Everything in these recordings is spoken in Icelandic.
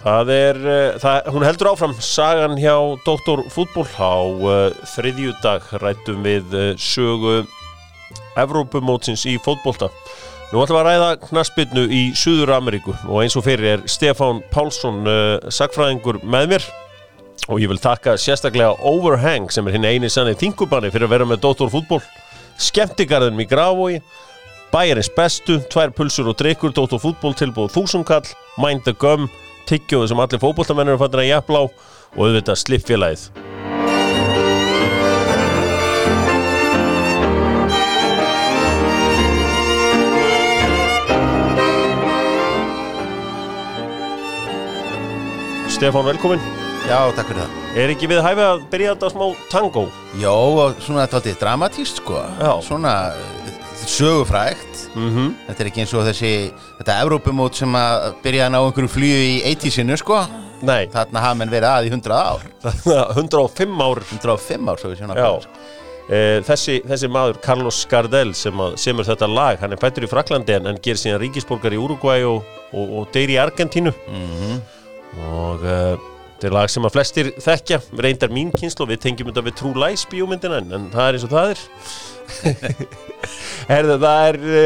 Það er, uh, það, hún heldur áfram sagan hjá Dr. Fútból á uh, þriðjudag rættum við uh, sögu Evrópumótsins í fótbolta. Nú ætlum við að ræða knaspinnu í Suður Ameríku og eins og fyrir er Stefán Pálsson uh, sagfræðingur með mér og ég vil taka sérstaklega Overhang sem er hinn eini sannig þingubanni fyrir að vera með Dr. Fútból skemmtigarðinum í Grafói bæjarins bestu, tvær pulsur og drikkur Dr. Fútból tilbúð þúsumkall Mind the Gum, tyggjóðu sem allir fótboltamennir er fattin að jafla á og auðvitað slippfélagið Stefán, velkomin Já, takk fyrir það. Er ekki við hæfi að byrja þetta smá tango? Jó, svona þetta er dramatíst, sko. Já. Svona uh, sögufrægt. Mm Þetta er ekki eins og þessi, þetta Evrópumót sem að byrja að ná einhverju flýju í 80-sinu, sko. Nei, Þarna hafa menn verið að í 100 ár. 105 ár. 105 ár, Já, að e, þessi, þessi maður Carlos Gardel sem semur þetta lag, hann er fættur í Fraklandi en hann ger síðan ríkisborgar í Uruguay og, og, og deyr í Argentínu. Mhm. og e, þetta er lag sem að flestir þekkja, reyndar mín kynslu við tengjum þetta við True Lies bíómyndina en það er eins og það er Herðu, það er e,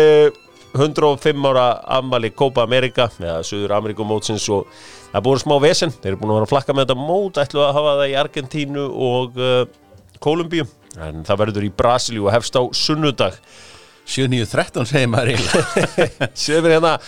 105 ára afmæli Copa America eða Suður Amerikumótsins og það er búin smá vesen, þeir eru búin að vera að flakka með þetta mót, ætlu að hafa það í Argentínu og uh, Kólumbíu. En það verður í Brasilíu og hefst á sunnudag. 7-9-13 segir maður. Sér mér hérna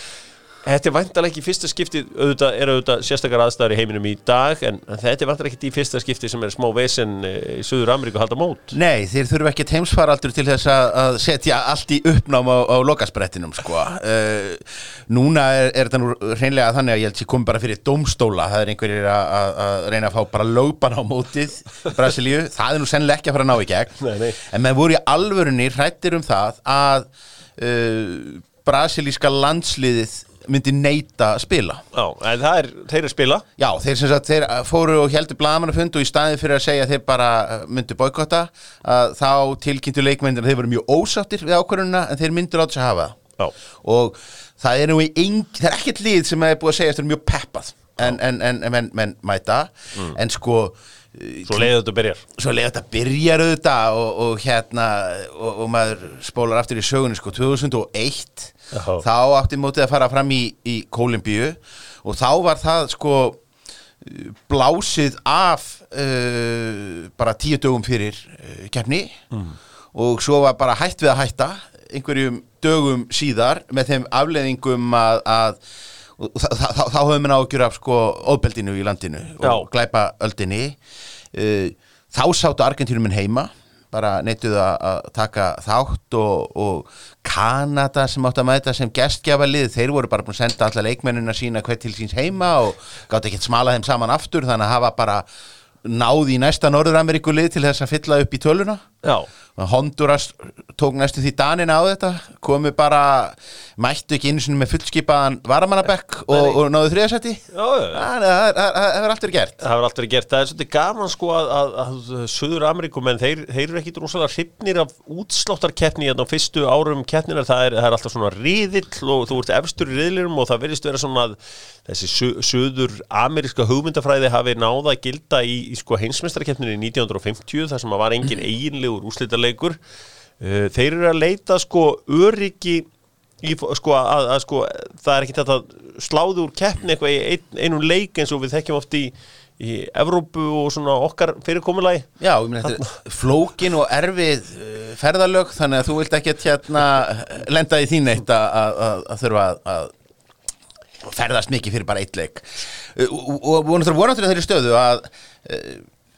Þetta er vantalega ekki fyrsta skipti auðvitað, er auðvitað sérstakar aðstæður í heiminum í dag en, þetta er vantalega ekki í fyrsta skipti sem er smá vesen eh, í Suður Ameríku halda mót Nei, þeir þurfa ekki heimsfaraldur til þess að, setja allt í uppnám á, á lokasprettinum, sko. Uh, núna er, er þetta nú reynlega þannig að ég held að ég kom bara fyrir domstóla. Það er einhverjir að, reyna að fá bara lögban á mótið Brasilíu. Það er nú sennilega ekki að fara að ná í gegn. Nei, nei. En menn voru í alvörunni hrættir um það að uh, brasilíska landsliðið myndi neita að spila. Já, en það er, þeir eru að spila. Já, þeir sagt, þeir fóru og heldur blagamannafund og í staðið fyrir að segja að þeir bara uh, myndu boykotta, þá tilkynntu leikmyndir að þeir voru mjög ósáttir við ákvörðunina en þeir myndur átt að hafa það. Og það er nú í eng, það er ekkert lið sem er búið að segja að þeir eru mjög peppað en, en, en, en menn mæta, en sko svo leiðið þetta byrjar. svo leið þetta byrjar auðvitað og, og hérna og, og maður spólar aftur í sögunni sko 2001 Já. þá átti mótið að fara fram í, í Kólumbíu og þá var það sko blásið af uh, bara tíu dögum fyrir uh, keppni og svo var bara hætt við að hætta einhverjum dögum síðar með þeim afleðingum að, að þá höfum við af sko óbeldinu í landinu Já. og glæpa öldinni uh, þá sáttu Argentínumin heima bara neituðu að að taka þátt og, og Kanada sem átt að mæta sem gestgjafa lið þeir voru bara búin að senda alla leikmennina sína hvert til síns heima og gátt ekki smala þeim saman aftur þannig að hafa bara náð í næsta Norður-Ameríku lið til þess að fylla upp í töluna. Já, Honduras tók næstu því Danina á þetta komu bara, mættu ekki einu sinni með fullskipaðan varamannabekk og, og náðu já það hefur allt verið gert. Það hefur alltaf verið gert, það er svolítið gaman sko að, að, að Suður Ameríkumenn, þeir, þeir eru ekki rosalega hrifnir af útsláttarkeppni hérna á fyrstu árum keppninar, það er, það er alltaf svona riðill og þú ert efstur í riðlirum og það verðist vera svona að þessi su, Suður Ameríska hugmyndafræði hafi náða gilda í, í sko heimsmeistarkeppninni 1950 þar sem að var engin eiginlegur úrslitaleikur Uh, þeir eru að leita sko öryggi í, sko, að, að sko, það er ekki þetta að sláðu úr keppni eitthvað í ein, einum leik eins og við þekkjum oft í, í Evrópu og svona okkar fyrirkomulagi. Já, ég meina þetta flókin og erfið uh, ferðalög þannig að þú vilt ekki hérna lenda í þín eitt að, að, þurfa að, ferðast mikið fyrir bara eitt leik. Uh, og, og náttúrulega voru náttúrulega þeirri stöðu að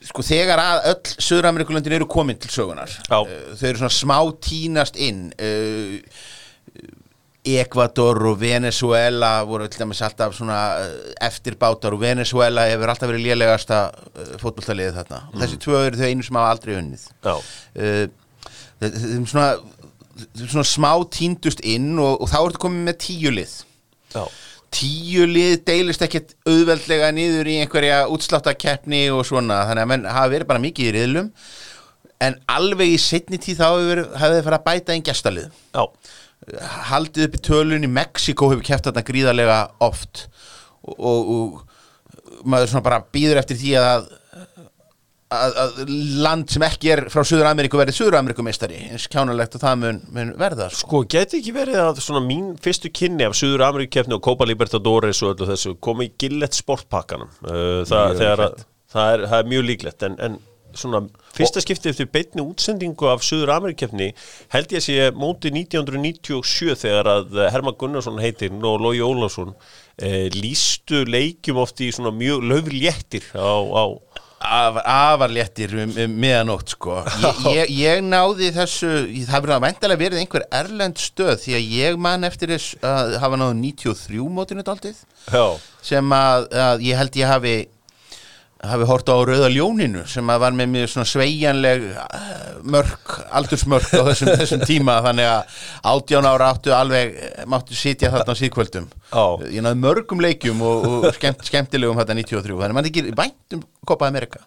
sko þegar að öll Söður-Amerikulöndin eru komin til sögunar Já. uh, þau eru svona smá tínast inn uh, Ekvador og Venezuela voru alltaf svona uh, eftirbátar og Venezuela hefur alltaf verið lélegasta fótbolltaliðið þarna. Og þessi tvö eru þau einu sem hafa aldrei unnið. Þeim svona, þeim svona smá tíndust inn og, og þá ertu komið með tíu lið. Já, tíu lið deilist ekkert auðveldlega niður í einhverja útsláttakeppni og svona, þannig að menn hafa verið bara mikið í riðlum. En alveg í setni tíð þá hefur þið farið að bæta einn gestalið. Já, haldið upp í tölun í Mexiko hefur kæft þarna gríðarlega oft. Og, og, og maður svona bara býður eftir því að, að, að land sem ekki er frá Suður Ameríku verði Suður Ameríku meistari eins kjánalegt og það mun, mun verða sko. Sko, geti ekki verið að svona mín fyrstu kynni af Suður Ameríkkeppni og Copa Libertadores og öllu þessu komi í Gillette sportpakkanum uh, það, að, það, það er mjög líklegt en, en svona fyrsta skipti eftir beinni útsendingu af Suður Ameríkkeppni held ég að sé móti 1997 þegar að Herman Gunnarsson heitir og Lógi Ólafsson uh, lístu leikjum oft í svona mjög löfléttir á, á afar, léttir um, um meðanótt sko. ég, ég, ég náði þessu það verður að væntalega verið einhver erlend stöð því að ég man eftir þess að hafa náðu 93 mótinu daldið Já, sem að, að ég held ég hafi hafi hort á Rauða Ljóninu sem var með mjög svona sveigjanleg eh, mörk, aldursmörk á þessum, þessum tíma þannig að átján ára áttu alveg eh, máttu sitja þarna á síðkvöldum. Já. ég náði mörgum leikjum og, og skemmt, skemmtilegum þetta 93 þannig að mann ekki vænt um Copa America.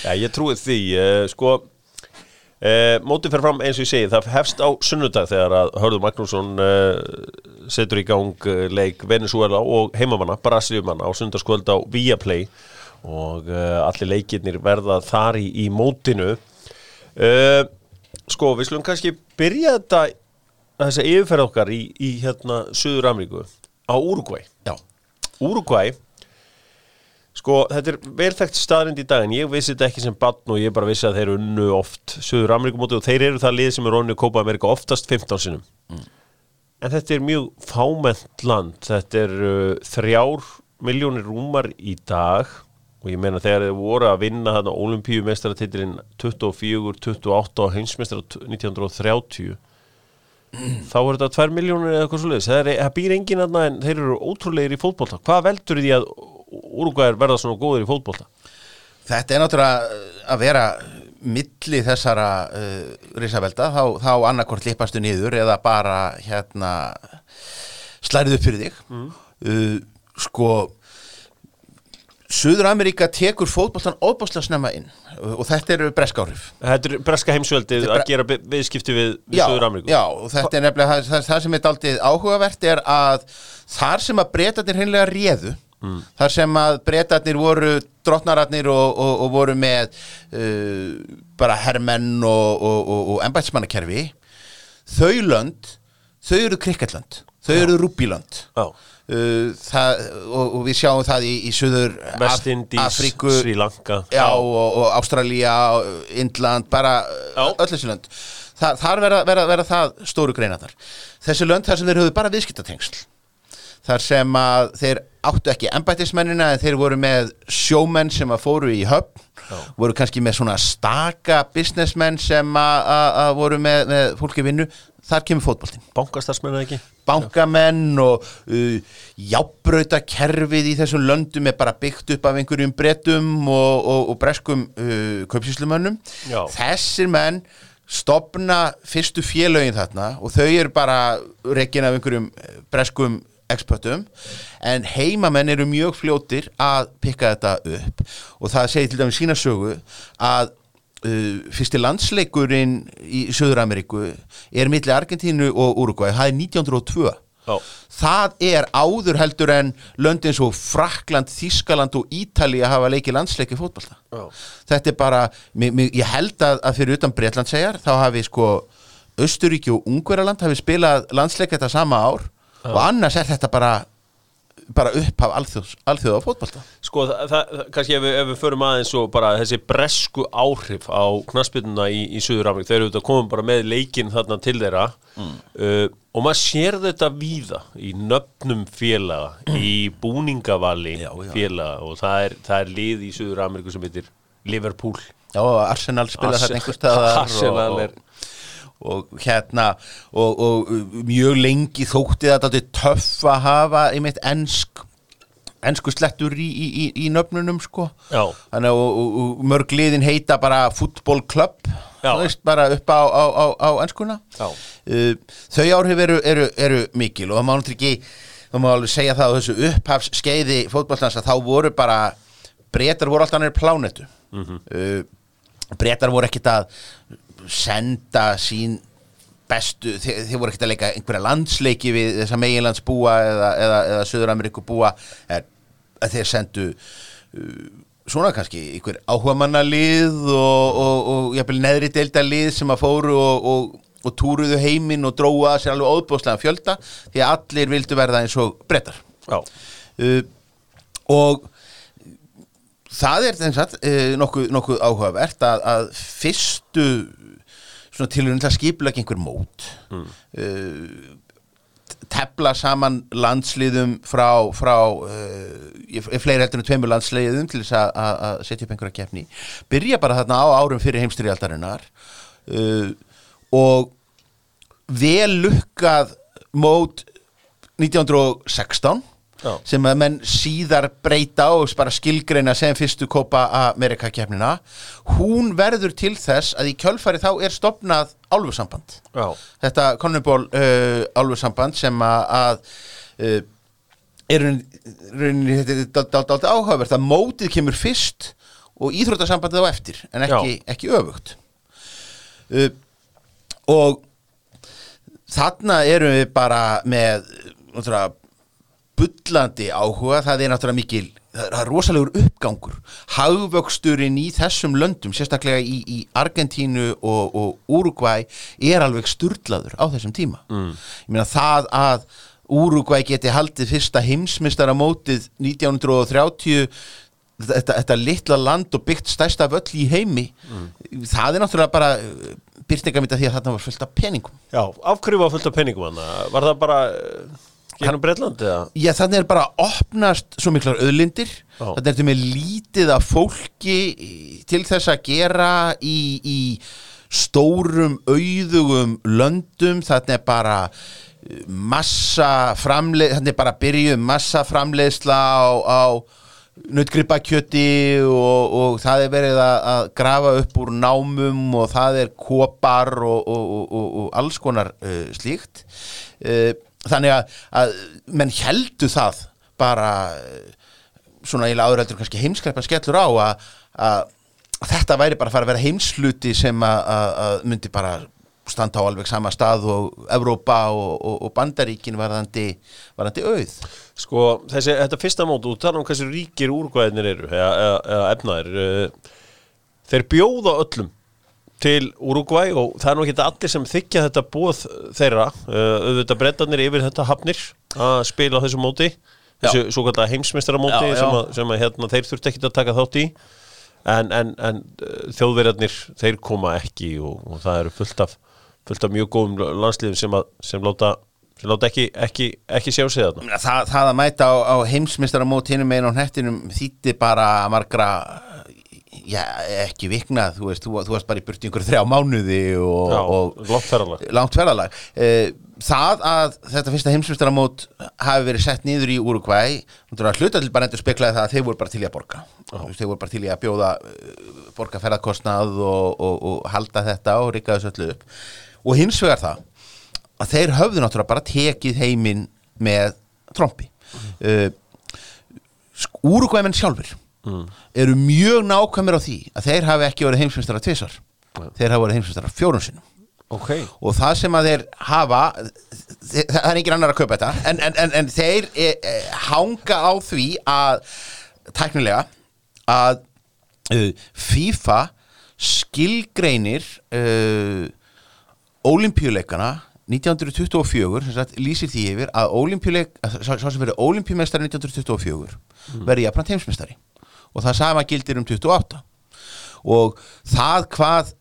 Já, ég trúi því, uh, sko uh, mótið fer fram eins og ég segi það hefst á sunnudag þegar að Hörður Magnússon uh, setur í gang leik Venezuela og heimamanna Brasiliumanna á sunnudagskvöld á Viaplay. og uh, allir leikirnir verða þar í, í mótinu. Uh, sko, við slum kannski byrja þetta þess að yfirferða okkar í, í hérna Suður Ameríku á Já, Uruguay sko, þetta er velþekkt staðrind í dag en ég vissi þetta ekki sem batn og ég bara vissi að þeir unnu oft Suður Ameríkumóti og þeir eru það lið sem er unnu Kópa Amerika oftast 15 sinum en þetta er mjög fámennt land. Þetta er uh, þrjár miljónir rúmar í dag og ég meina þegar þeir voru að vinna þarna olimpíumestaratitlin 24, 28 og heimsmeistar 1930 þá er þetta 2 miljónir eða eitthvað svo leiðis það, það býr enginn aðna en þeir eru ótrúlegir í fótbolta. Hvað veldur því að Uruguayar verða svona góður í fótbolta? Þetta er náttúrulega uh, að vera milli þessara uh, risavelda, þá, þá annarkvort lippastu niður eða bara hérna slærið upp fyrir þig. Uh, sko Suður Ameríka tekur fótboltan óbáslega snemma inn. Og þetta eru breskárif Þetta er breska heimsveldið er að gera viðskipti við, við já, Suður Ameríku já, og þetta er nefnilega það, það, það sem er daldið áhugavert er að þar sem að breytarnir hreinlega réðu þar sem að breytarnir voru drottnararnir og, og, og voru með uh, bara hermenn og, og, embætsmannakerfi þau lönd þau eru krikketlönd, þau eru rúbílönd. Já. Uh, það, og, og við sjáum það í, í Suður Vestindís, Afríku Sri Lanka Já, og, og Ástralía, og Indland, bara Já. öll þessi lönd. Þa, þar verða, verða, verða það stóru greina þar. Þessi lönd þar sem þeir höfðu bara viðskiptatengsl. Þar sem að þeir áttu ekki embættismennina en þeir voru með sjómenn sem að fóru í höfn, voru kannski með svona staka businessmenn sem að voru með, með fólki vinnu. Þar kemur fótboltinn. Bankastarsmenn eða ekki? Bankamenn og uh, jábrautarkerfið í þessum löndum er bara byggt upp af einhverjum brettum og, og, og breskum uh, kaupsýslumönnum. Já. þessir menn stopna fyrstu félögin þarna og þau eru bara rekin af einhverjum eh, breskum expertum en heimamenn eru mjög fljótir að pikka þetta upp. Og það segir til dæmis sína sögu að fyrsti landsleikurinn í Söður-Ameríku er milli Argentínu og Uruguay, það er 1902 Já. það er áður heldur en löndin svo Frakland, Þískaland og Ítalía hafa leikið landsleiki fótbolta Já. þetta er bara, mig, mig, ég held að, að fyrir utan Bretland segjar, þá hafi sko Östuríki og Ungverjaland hafi spilað landsleik þetta sama ár og annars er þetta bara bara upphaf alþjóða fótbolta Sko, það, það, kannski ef við, ef við förum aðeins og bara þessi bresku áhrif á knaspinuna í, í Suður Amerík, þeir eru auðvitað komum bara með leikinn þarna til þeirra. Uh, og maður sér þetta víða í nöfnum félaga, í búningavali Já, já. félaga og það er, það er lið í Suður Ameríku sem heitir Liverpool. Já, og Arsenal spila Arse- þarna einhvers staðar Arsenal og, er- og, hérna og, og mjög lengi þótti þetta töff að hafa einmitt ensk ensku slettur í, í, í, nöfnunum sko. Þannig, og, og, og mörg liðin heita bara fútbolklubb Já. bara upp á, á, á, á enskuna Já. Uh, þau áhrif eru, eru, eru mikil og það má náttúrulega ekki það má alveg segja það á þessu upphafs skeiði fótballtans að þá voru bara breytar voru alltaf nær plánetu mm Mhm. breytar voru ekkit að senda sín bestu, þeir, þeir voru ekkit að leika einhverja landsleiki við þessa meginlands búa eða, eða, eða Suður-Ameríku búa er, að þeir sendu svona kannski einhver áhugamannalið og, og, og jafnvel neðri deildalið sem að fóru og, og, túruðu heiminn og dróa að sér alveg óðbóðslega fjölda því að allir vildu verða eins og brettar uh, og það er þess að uh, nokkuð, nokkuð áhugavert að, að fyrstu svona tilhörun til að skiplega einhver mót. Mm. uh, tefla saman landsliðum frá, frá uh, fleiri heldur en tveimur landsliðum til þess að, setja upp einhverja kefni byrja bara þarna á árum fyrir heimstyrjaldarinnar uh, og vel lukkað mót 1916 Já. sem að menn síðar breyta og bara skilgreina sem fyrstu Copa America kefnina hún verður til þess að í kjölfari þá er stopnað álfursamband þetta Conneból uh, álfursamband sem að, uh, er rauninni þetta er dálta áhugavert að mótið kemur fyrst og íþrótasambandið á eftir en ekki, ekki öfugt. Uh, og þarna erum við bara með náttúrulega bullandi áhuga, það er náttúrulega mikil það er rosalegur uppgangur hagvöxturinn í þessum löndum sérstaklega í, í Argentínu og, og Uruguay er alveg sturlaður á þessum tíma mm. ég meina það að Uruguay geti haldið fyrsta heimsmystara mótið 1930 þetta, þetta litla land og byggt stærsta völl í heimi mm. það er náttúrulega bara byrtingamita því að þarna var fullt af peningum já, af hverju var fullt af peningum? Var það bara Gennum Breitlandi eða? Já, þannig er bara að opnast svo miklar öðlindir Já. þannig er þetta með lítið af fólki til þess að gera í, í stórum auðugum löndum þannig er bara uh, massa framleið þannig er bara að byrju massa framleiðsla á, á nautgripakjöti og, og það er verið að, að grafa upp úr námum og það er kopar og, og, og alls konar uh, slíkt uh, þannig að, að menn heldu það bara uh, svona eiginlega áðuröldur kannski heimskrepa skellur á að, að þetta væri bara að fara að vera heimsluti sem að, myndi bara standa á alveg sama stað og Evrópa og, og, og Bandaríkin varðandi, varðandi auð. Sko, þessi, þetta fyrsta mótu, þú talar um hversu ríkir úrgvæðinir eru, eða, efnaðir uh, þeir bjóða öllum til Uruguay og það er nú ekki allir sem þykja þetta bóð þeirra. Uh, auðvitað brettarnir yfir þetta hafnir að spila á þessu móti þessu svo kallar heimsmeistara móti Já, já. sem, að, sem að hérna, þeir þurft ekki að taka þátt í. En, en, en uh, þjóðverjarnir þeir koma ekki og, og það eru fullt af, fullt af mjög góðum landsliðum sem, að, sem láta, sem láta ekki, ekki, ekki sjá sig þarna. Það, það að mæta á, á heimsmystara mót hinum meginn á hnettinum þýtti bara margra já, ekki viknað, þú veist, þú, þú varst bara í burti einhver þrjá mánuði og, Já, og langt ferðalag. Langt ferðalag. Eh, það að þetta fyrsta heimsmyndstaramót hafi verið sett niður í Uruguay hluta til bara endur speklaði það að þeir voru bara til í að borga. Veist, þeir voru bara til í að bjóða eh, borga ferðarkostnað og, og, og halda þetta og rikka þessu öllu upp. Og hins vegar það að þeir höfðu náttúrulega bara tekið heiminn með trompi. Mm. Uruguay menn sjálfur eru mjög nákvæmir á því að þeir hafi ekki verið heimsmyndstara tvisar þeir hafi verið heimsmyndstara fjórun sinnum. Ok, og það sem að þeir hafa þe- það er engin annar að kaupa þetta en, en, en, en þeir e, e, hanga á því að tæknilega að uh, FIFA skilgreinir uh, olimpíuleikana 1924 sem sagt, lýsir því yfir að olimpíuleik, að sá sem verið olimpíumestari 1924 verið jafnant heimsmestari og það sama gildir um 28 og það hvað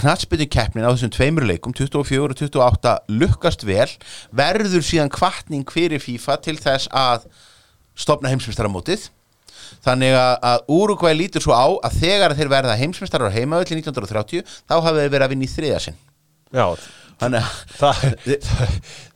knatsbyttu keppnin á þessum tveimur leikum 24 og 28 lukkast vel verður síðan kvartning fyrir FIFA til þess að stopna heimsmeistaramótið. Þannig að, Uruguay lítur svo á að þegar þeir verða heimsmeistarar á heimaöll í 1930 þá hafa þeir verið að vinna í þriða sinn. Já, þannig að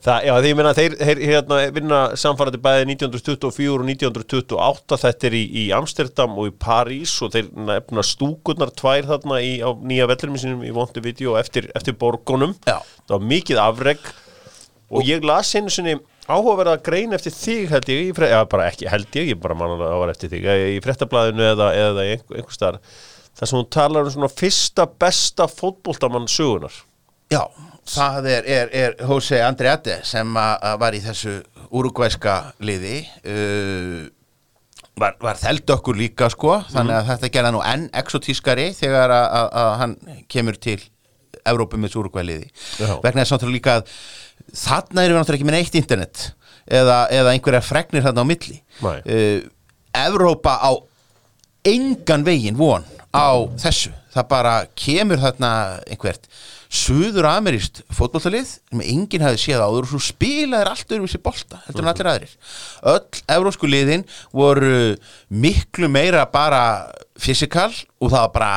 það, já, því ég meina þeir, þeir hérna, vinna samfærandi bæði 1924 og 1928 þetta er í, í Amsterdam og í París og þeir nefna stúkurnar tvær þarna í, nýja vellurum sinum í vondu vídeo eftir, eftir borgunum. Já. það var mikið afreg og, ég las einu sinni áhugaverða grein eftir þig held ég, fre- eða bara ekki held ég, ég bara manna að það var eftir þig eh, í fréttablaðinu eða, eða einhver, einhver staðar þar sem hún talar um svona fyrsta besta fótboltamann sögunar Já, það er, er, er Jose Andreate sem að að var í þessu urugvæska liði uh, var, var þeldökkur líka sko þannig að þetta gerða nú enn exotískari þegar að, að, að hann kemur til Evrópu með súrukvæliði Já. vegna þess náttúrulega líka að þarna erum við náttúrulega ekki með neitt internet eða, eða einhverjar fregnir þarna á milli. Uh, Evrópa á engan veginn von á þessu. Það bara kemur þarna einhvert suður ameríst fótboltalið sem enginn hafi séð áður og svo spilaðir allt öðru þessi bolta heldur en allir aðrir. Öll evrósku liðin voru miklu meira bara fysikal og það var bara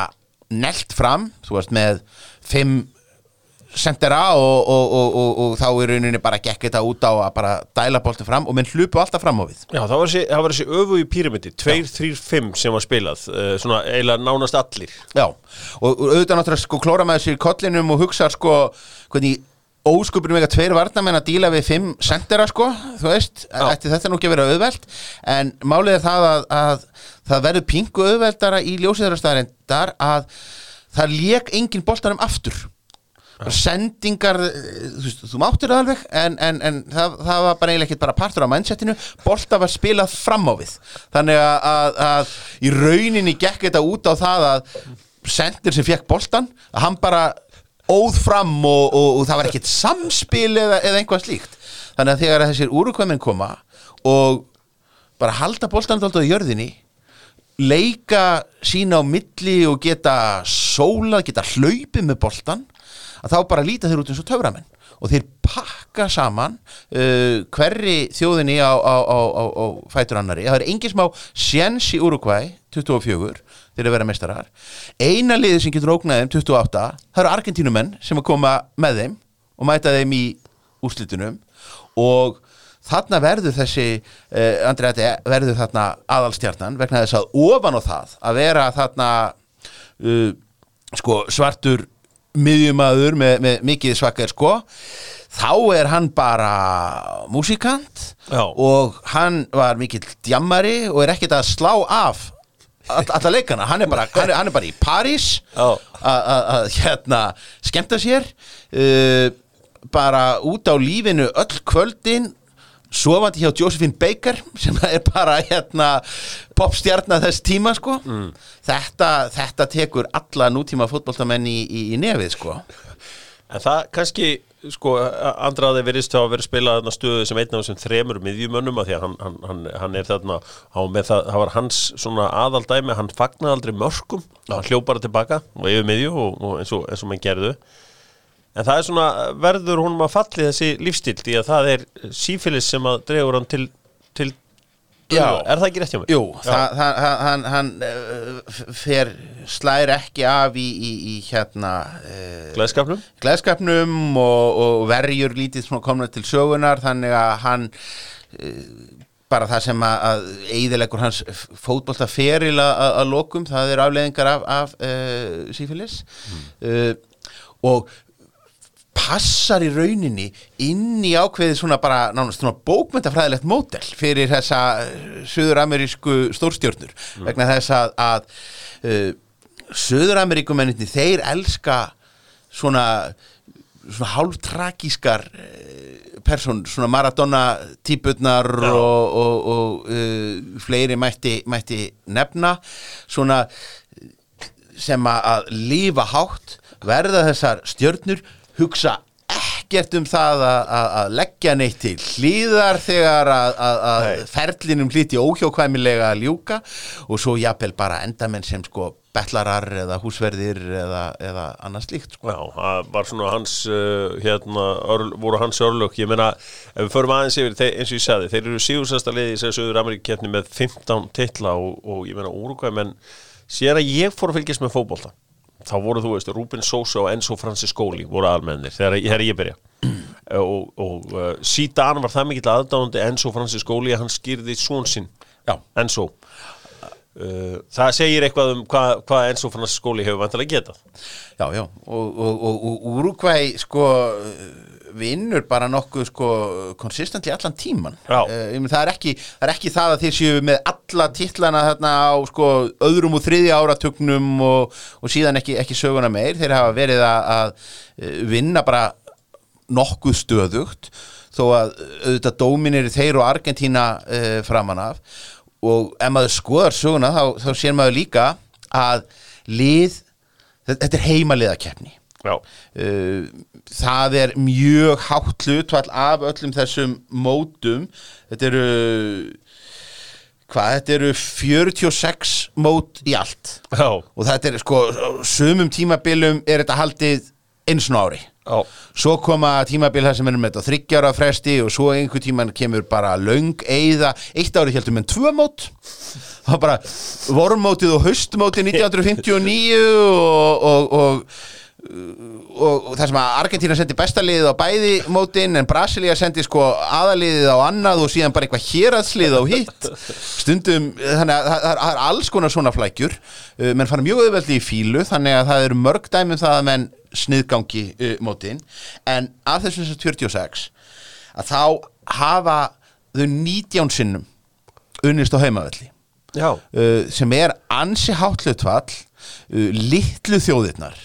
nelt fram þú varst með fimm sendera og, og, og, og, þá í rauninni bara gekk þetta út á að bara dæla boltin fram og menn hlupu alltaf fram á við. Já, það var þessi, það var þessi öfu í píramidi 2-3-5 sem var spilað uh, svona eiginlega nánast allir. Já, og, auðvitað náttúrulega sko klóra með sér í kollinum og hugsa sko hvernig óskupinu mega tveir varnamenn að díla við fimm sendera sko, þú veist, þetta nú ekki að vera auðvelt, en málið er það að, að það verður pingu auðveldara í ljósið þeirra staðarendar að það lék engin boltanum aftur Bara sendingar þú, veist, þú máttir það alveg en, en, en það, það var bara eiginlega ekkert bara partur á mindsetinu, bolta var spilað fram á við. Þannig að, að, að í rauninni gekk þetta út á það að sendir sem fekk boltan að hann bara óð fram og, og, og það var ekkert samspil eða, eða einhvað slíkt. Þannig að þegar þessir úrukvæmin koma og bara halda boltan alltaf í jörðinni leika sína á milli og geta sólað, geta hlaupið með boltan að þá bara líta þeir út eins og töframenn. Og þeir pakka saman uh, hverri þjóðinni á, á, á, á, fætur annari það er engin smá sjens í Uruguay 24 þeir eru að vera mestarar eina liði sem getur ógnað þeim 28 það eru Argentínumenn sem að koma með þeim og mæta þeim í úrslitunum. Og þarna verður þessi uh, Andrea verður þarna aðalstjarnan vegna þess að ofan á það að vera þarna uh, sko svartur miðjumadur með, með mikið svakar sko þá er hann bara músikant Já. og hann var mikill djammari og er ekkert að slá af all- alla leikana, hann er bara, hann er, hann er bara í París að hérna skemmta sér uh, bara út á lífinu öll kvöldin sofandi hjá Josephine Baker sem er bara hérna popstjarnar þess tíma sko. Þetta, þetta tekur alla nútíma fótboltamenn í, í, í nefið sko. En það kannski, sko, andraði virðist þá að vera spilað þarna stöðu sem einn af þessum þremur miðjumönnum að því að hann, hann, hann, hann er þarna, það, var hans svona aðaldæmi, hann fagnaði aldrei mörgum, hann hljóð bara tilbaka og yfir miðju og, og eins, og, og menn gerðu. En það er svona, verður honum að falli þessi lífstíl því að það er sífilis sem að dregur hann til, til Já. er það ekki rétt hjá mér? Jú, það, það, hann, hann, uh, fer slæri ekki af í, í, í hérna uh, Gleðskapnum? gleðskapnum og, og verjur lítið svona komna til sögunar þannig að hann uh, bara það sem að, að eigðilegur hans fótbolta feril að, lokum, það er afleðingar af, af sífilis uh, og passar í rauninni inn í ákveðið svona bara nánast svona bókmyndafræðilegt mótel fyrir þessa söður-amerísku stórstjórnur vegna þess að, að uh, söður-ameríkumenninni þeir elska svona svona hálftragískar uh, person, svona Maradona típurnar Já. og, og, og uh, fleiri mætti, mætti nefna. Svona sem að, lifa hátt verða þessar stjörnur hugsa ekkert um það að, leggja neitt til hlýðar þegar að, ferlinum hlýti óhjókvæmilega að ljúka og svo jafnvel bara endamenn sem sko betlarar eða húsverðir eða, eða annað slíkt sko. Já, það var svona hans uh, hérna, örl, voru hans örlög. Ég meina, ef við förum aðeins yfir þeir, eins og ég sagði, þeir eru síðursasta liði í Söður Ameríkkeppni með 15 titla og, og ég meina úrugvæð menn síðan að ég fór að fylgjast með fótbolta þá voru þú veist, Ruben Sosa og Enzo Franciscoli voru aðalmennir þegar, þegar ég byrja. Og, og uh, síðan var það mikill aðdáðandi Enzo Franciscoli að hann skýrði svon sinn. Já. Enzo. Uh, það segir eitthvað um hvað hva Enzo Franciscoli hefur vantilega getað. Já, já, og, og, og Uruguay sko vinnur bara nokkuð sko konsistentli allan tíman uh, það, er ekki, það er ekki það að þeir séu með alla titlana þarna á sko öðrum og þriðja áratugnum og, og síðan ekki, ekki söguna meir. Þeir hafa verið að, að eh, vinna bara nokkuð stöðugt þó að auðvitað dóminir þeir og Argentína uh, framan af. Og ef maður skoðar söguna þá, þá sér maður líka að lið þetta er uh, það er mjög hátt hlutvall af öllum þessum mótum. Þetta eru hvað, þetta eru 46 mót í allt. Já, og þetta er sko, sumum tímabilum er þetta haldið eins og ári. Já, svo koma tímabil það sem er með þetta þryggjára fresti og svo einhver tíman kemur bara löng eiða, eitt ári heldum en tvö mót. Það var bara vormótið og haustmótið 1959 og, og, og og, það sem að Argentina sendi besta liðið á bæði mótin en Brasilia sendi sko aðaliðið á annað og síðan bara eitthvað héraðslið á hitt. Stundum, þannig að það, er alls konar svona flækjur. Uh, menn fara mjög auðveldi í fílu þannig að það eru mörg dæmum það að menn sniðgangi uh, mótin. En af þessum þessum 46 að þá hafa þau 19 sinnum unnist á heimavelli. Já, uh, sem er ansi hátlutfall litlu þjóðirnar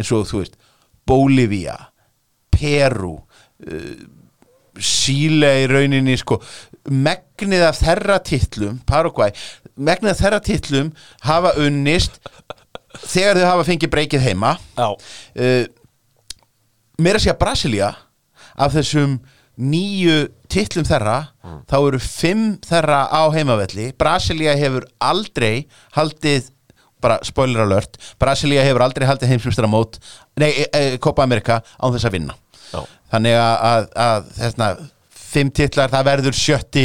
eins og þú veist Bólivía, Peru uh, Síle í rauninni sko megnið af þeirra titlum Paraguay, megnið af þeirra titlum hafa unnist þegar þau hafa fengið breykið heima. Uh, meira að segja Brasilia af þessum nýju titlum þeirra þá eru fimm þeirra á heimavelli. Brasilia hefur aldrei haldið bara spoiler alert Brasilia hefur aldrei haldið heimsumstara mót nei, e, e, Copa America án þess að vinna. Já, þannig að, að, að þessna fimm titlar, það verður sjötti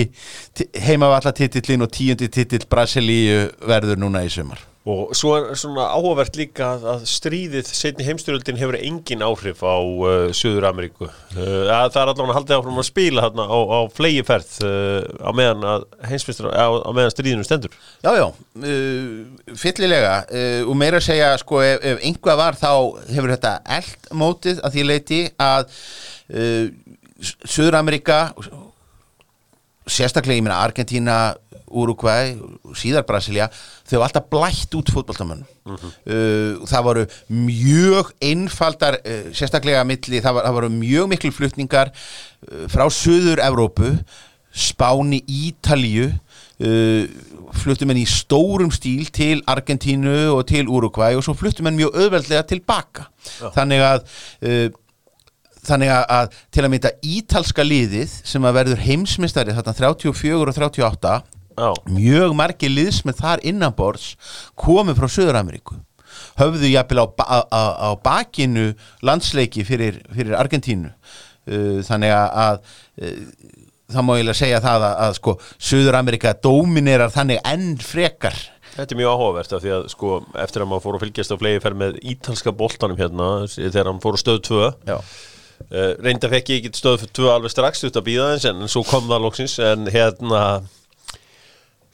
heimavalla og tíundi titill Brasilíu verður núna í sumar Og svo er svona áhugavert líka að- stríðið setni heimstyrjöldin hefur engin áhrif á uh, Suður Ameríku. Uh, að það er allavega haldið áfram að spila þarna á, á flegiferð uh, á meðan að heimsmyndstur á, á meðan stríðinu stendur. Já, já, uh, fyllilega uh, og meira að segja, sko, ef, ef einhvað var þá hefur þetta eld mótið að því leiti að uh, Suður-Ameríka sérstaklega, ég meina Argentína, Uruguay síðar Brasilia, þau hafa alltaf blætt út fótboltamönnum. Uh, það voru mjög einfaldar, uh, sérstaklega milli, það, var, það voru mjög miklu flutningar uh, frá Suður-Evrópu Spáni, Ítalíu uh, fluttum henni í stórum stíl til Argentínu og til Uruguay og svo fluttum henni mjög auðveldlega tilbaka þannig að uh, þannig að, til að mynda ítalska liðið sem að verður heimsmyndstari þarna 34 og 38 Já, mjög margir liðsmenn þar innanborðs komið frá Söður-Ameríku höfðu jafnvel á, á, á, á bakinu landsleiki fyrir, fyrir Argentínu. Uh, þannig að, uh, það má ég segja það að, að sko, Söður-Ameríka dominerar þannig enn frekar. Þetta er mjög áhugavert af því að sko eftir að maður fór að fylgjast á flegiferð með ítalska boltanum hérna þegar hann fór á stöð 2 Já, Uh, reynda fekk ég ekki stöð fyrir tvö alveg strax út að býða eins en svo kom það loksins en hérna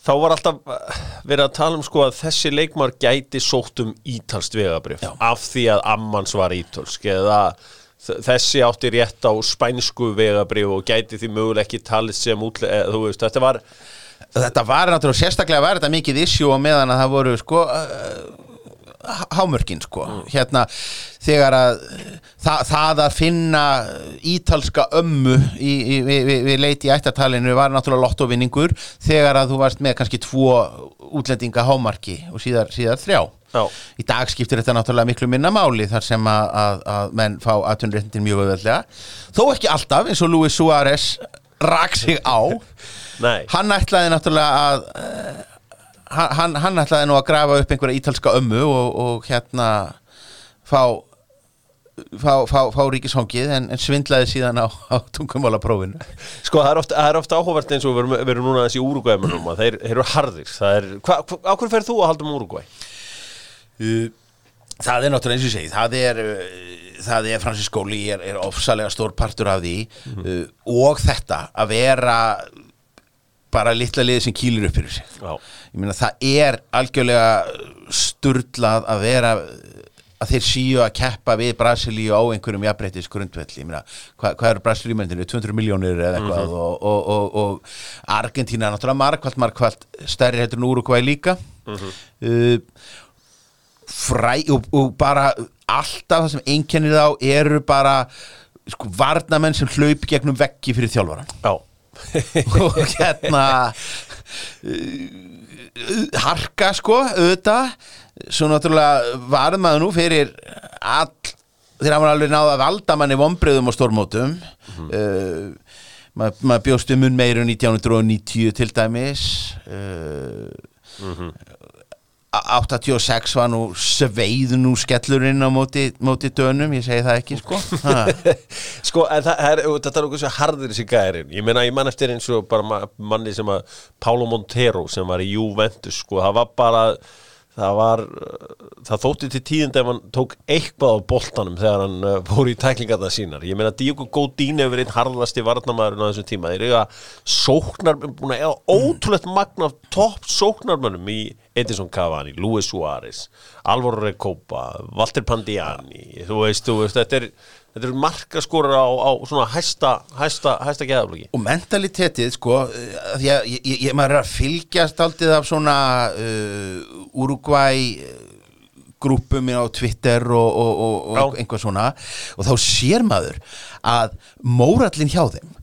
þá var alltaf uh, verið að tala um sko að þessi leikmar gæti sótt um ítalst vegabrif Já. af því að ammans var ítalsk eða þessi átti rétt á spænsku vegabrif og gæti því möguleg ekki talið sem útlega, eða þú veist, þetta var þetta var náttúrulega sérstaklega þetta mikið issue og meðan að það voru sko uh, hámörkin sko. Hérna þegar að það, það að finna ítalska ömmu í, í, við, við, leiti í ættatalinu var náttúrulega lottovinningur þegar að þú varst með kannski tvo útlendinga hámarki og síðar, síðar þrjá. Já. í dag skiptir þetta náttúrulega miklu minna máli þar sem að, að, að menn fá aðtunréttin mjög öðvöldlega þó ekki alltaf eins og Luis Suárez rak sig á. Nei, hann ætlaði náttúrulega að hann, hann ætlaði nú að grafa upp einhverja ítalska ömmu og, og hérna fá fá, fá, fá ríkishongið en, en svindlaði síðan á, á tungumálaprófinu. Sko það er ofta, ofta áhugavert eins og við erum, við erum núna þessi úrugvæðmennum að þeir, eru harðir. Er, hva, hva, á hverju ferð þú að halda um úrugvæð? Uh, það er náttúrulega eins og ég segi það er, uh, það er Francis Skóli er, er ofsalega stór partur af því. Uh, og þetta að vera bara litla liði sem kýlir upp fyrir sig. Já, ég meina það er algjörlega sturlað að vera að þeir síu að keppa við Brasilíu á einhverjum jafnbreytis grundvelli. Meina, hvað, hvað eru Brasilíumenninu 200 miljónir eða eitthvað og, og, og, og Argentína er náttúrulega markvælt markvælt stærri hættur en Uruguay líka. Uh, fræ og, bara alltaf það sem einkennir þá eru bara sko varnamenn sem hlaup gegnum veggi fyrir þjálfaran já, og hérna harka sko, auðvitað. Svo náttúrulega var maður nú fyrir all þegar hann var alveg náða að valda manni vombriðum og stórmótum. Mm maður mað bjóst um mun meiru 1990 til dæmis. Uh, 86 var nú sveið nú skellurinn á móti, móti dönum, ég segi það ekki sko. Sko, en það er, þetta er okkur svo harður þessi gærin Ég meina, ég man eftir eins og bara ma- manni sem að Paulo Montero sem var í Juventus, sko, það var bara það var, uh, það þótti til tíðin ef hann tók eitthvað á boltanum þegar hann uh, fór í tæklingarna sínar. Ég meina Diogo Godin hefur einn harðasti varnamæðurinn á þessum tíma, þeir eiga sóknar, búin að eiga ótrúlegt magna topp sóknarmönnum í Edison Cavani, Luis Suárez Alvaro Recoba, Walter Pandiani. Þú veist, þú veist, þetta er þetta eru markaskorar á, á svona hæsta, hæsta, hæsta geðaflöki og mentalitetið sko uh, því að ég, ég, ég maður er að fylgjast aldrei af svona uh, Uruguay uh, grúpum á Twitter og, og, og, og einhvað svona. Og þá sér maður að mórallin hjá þeim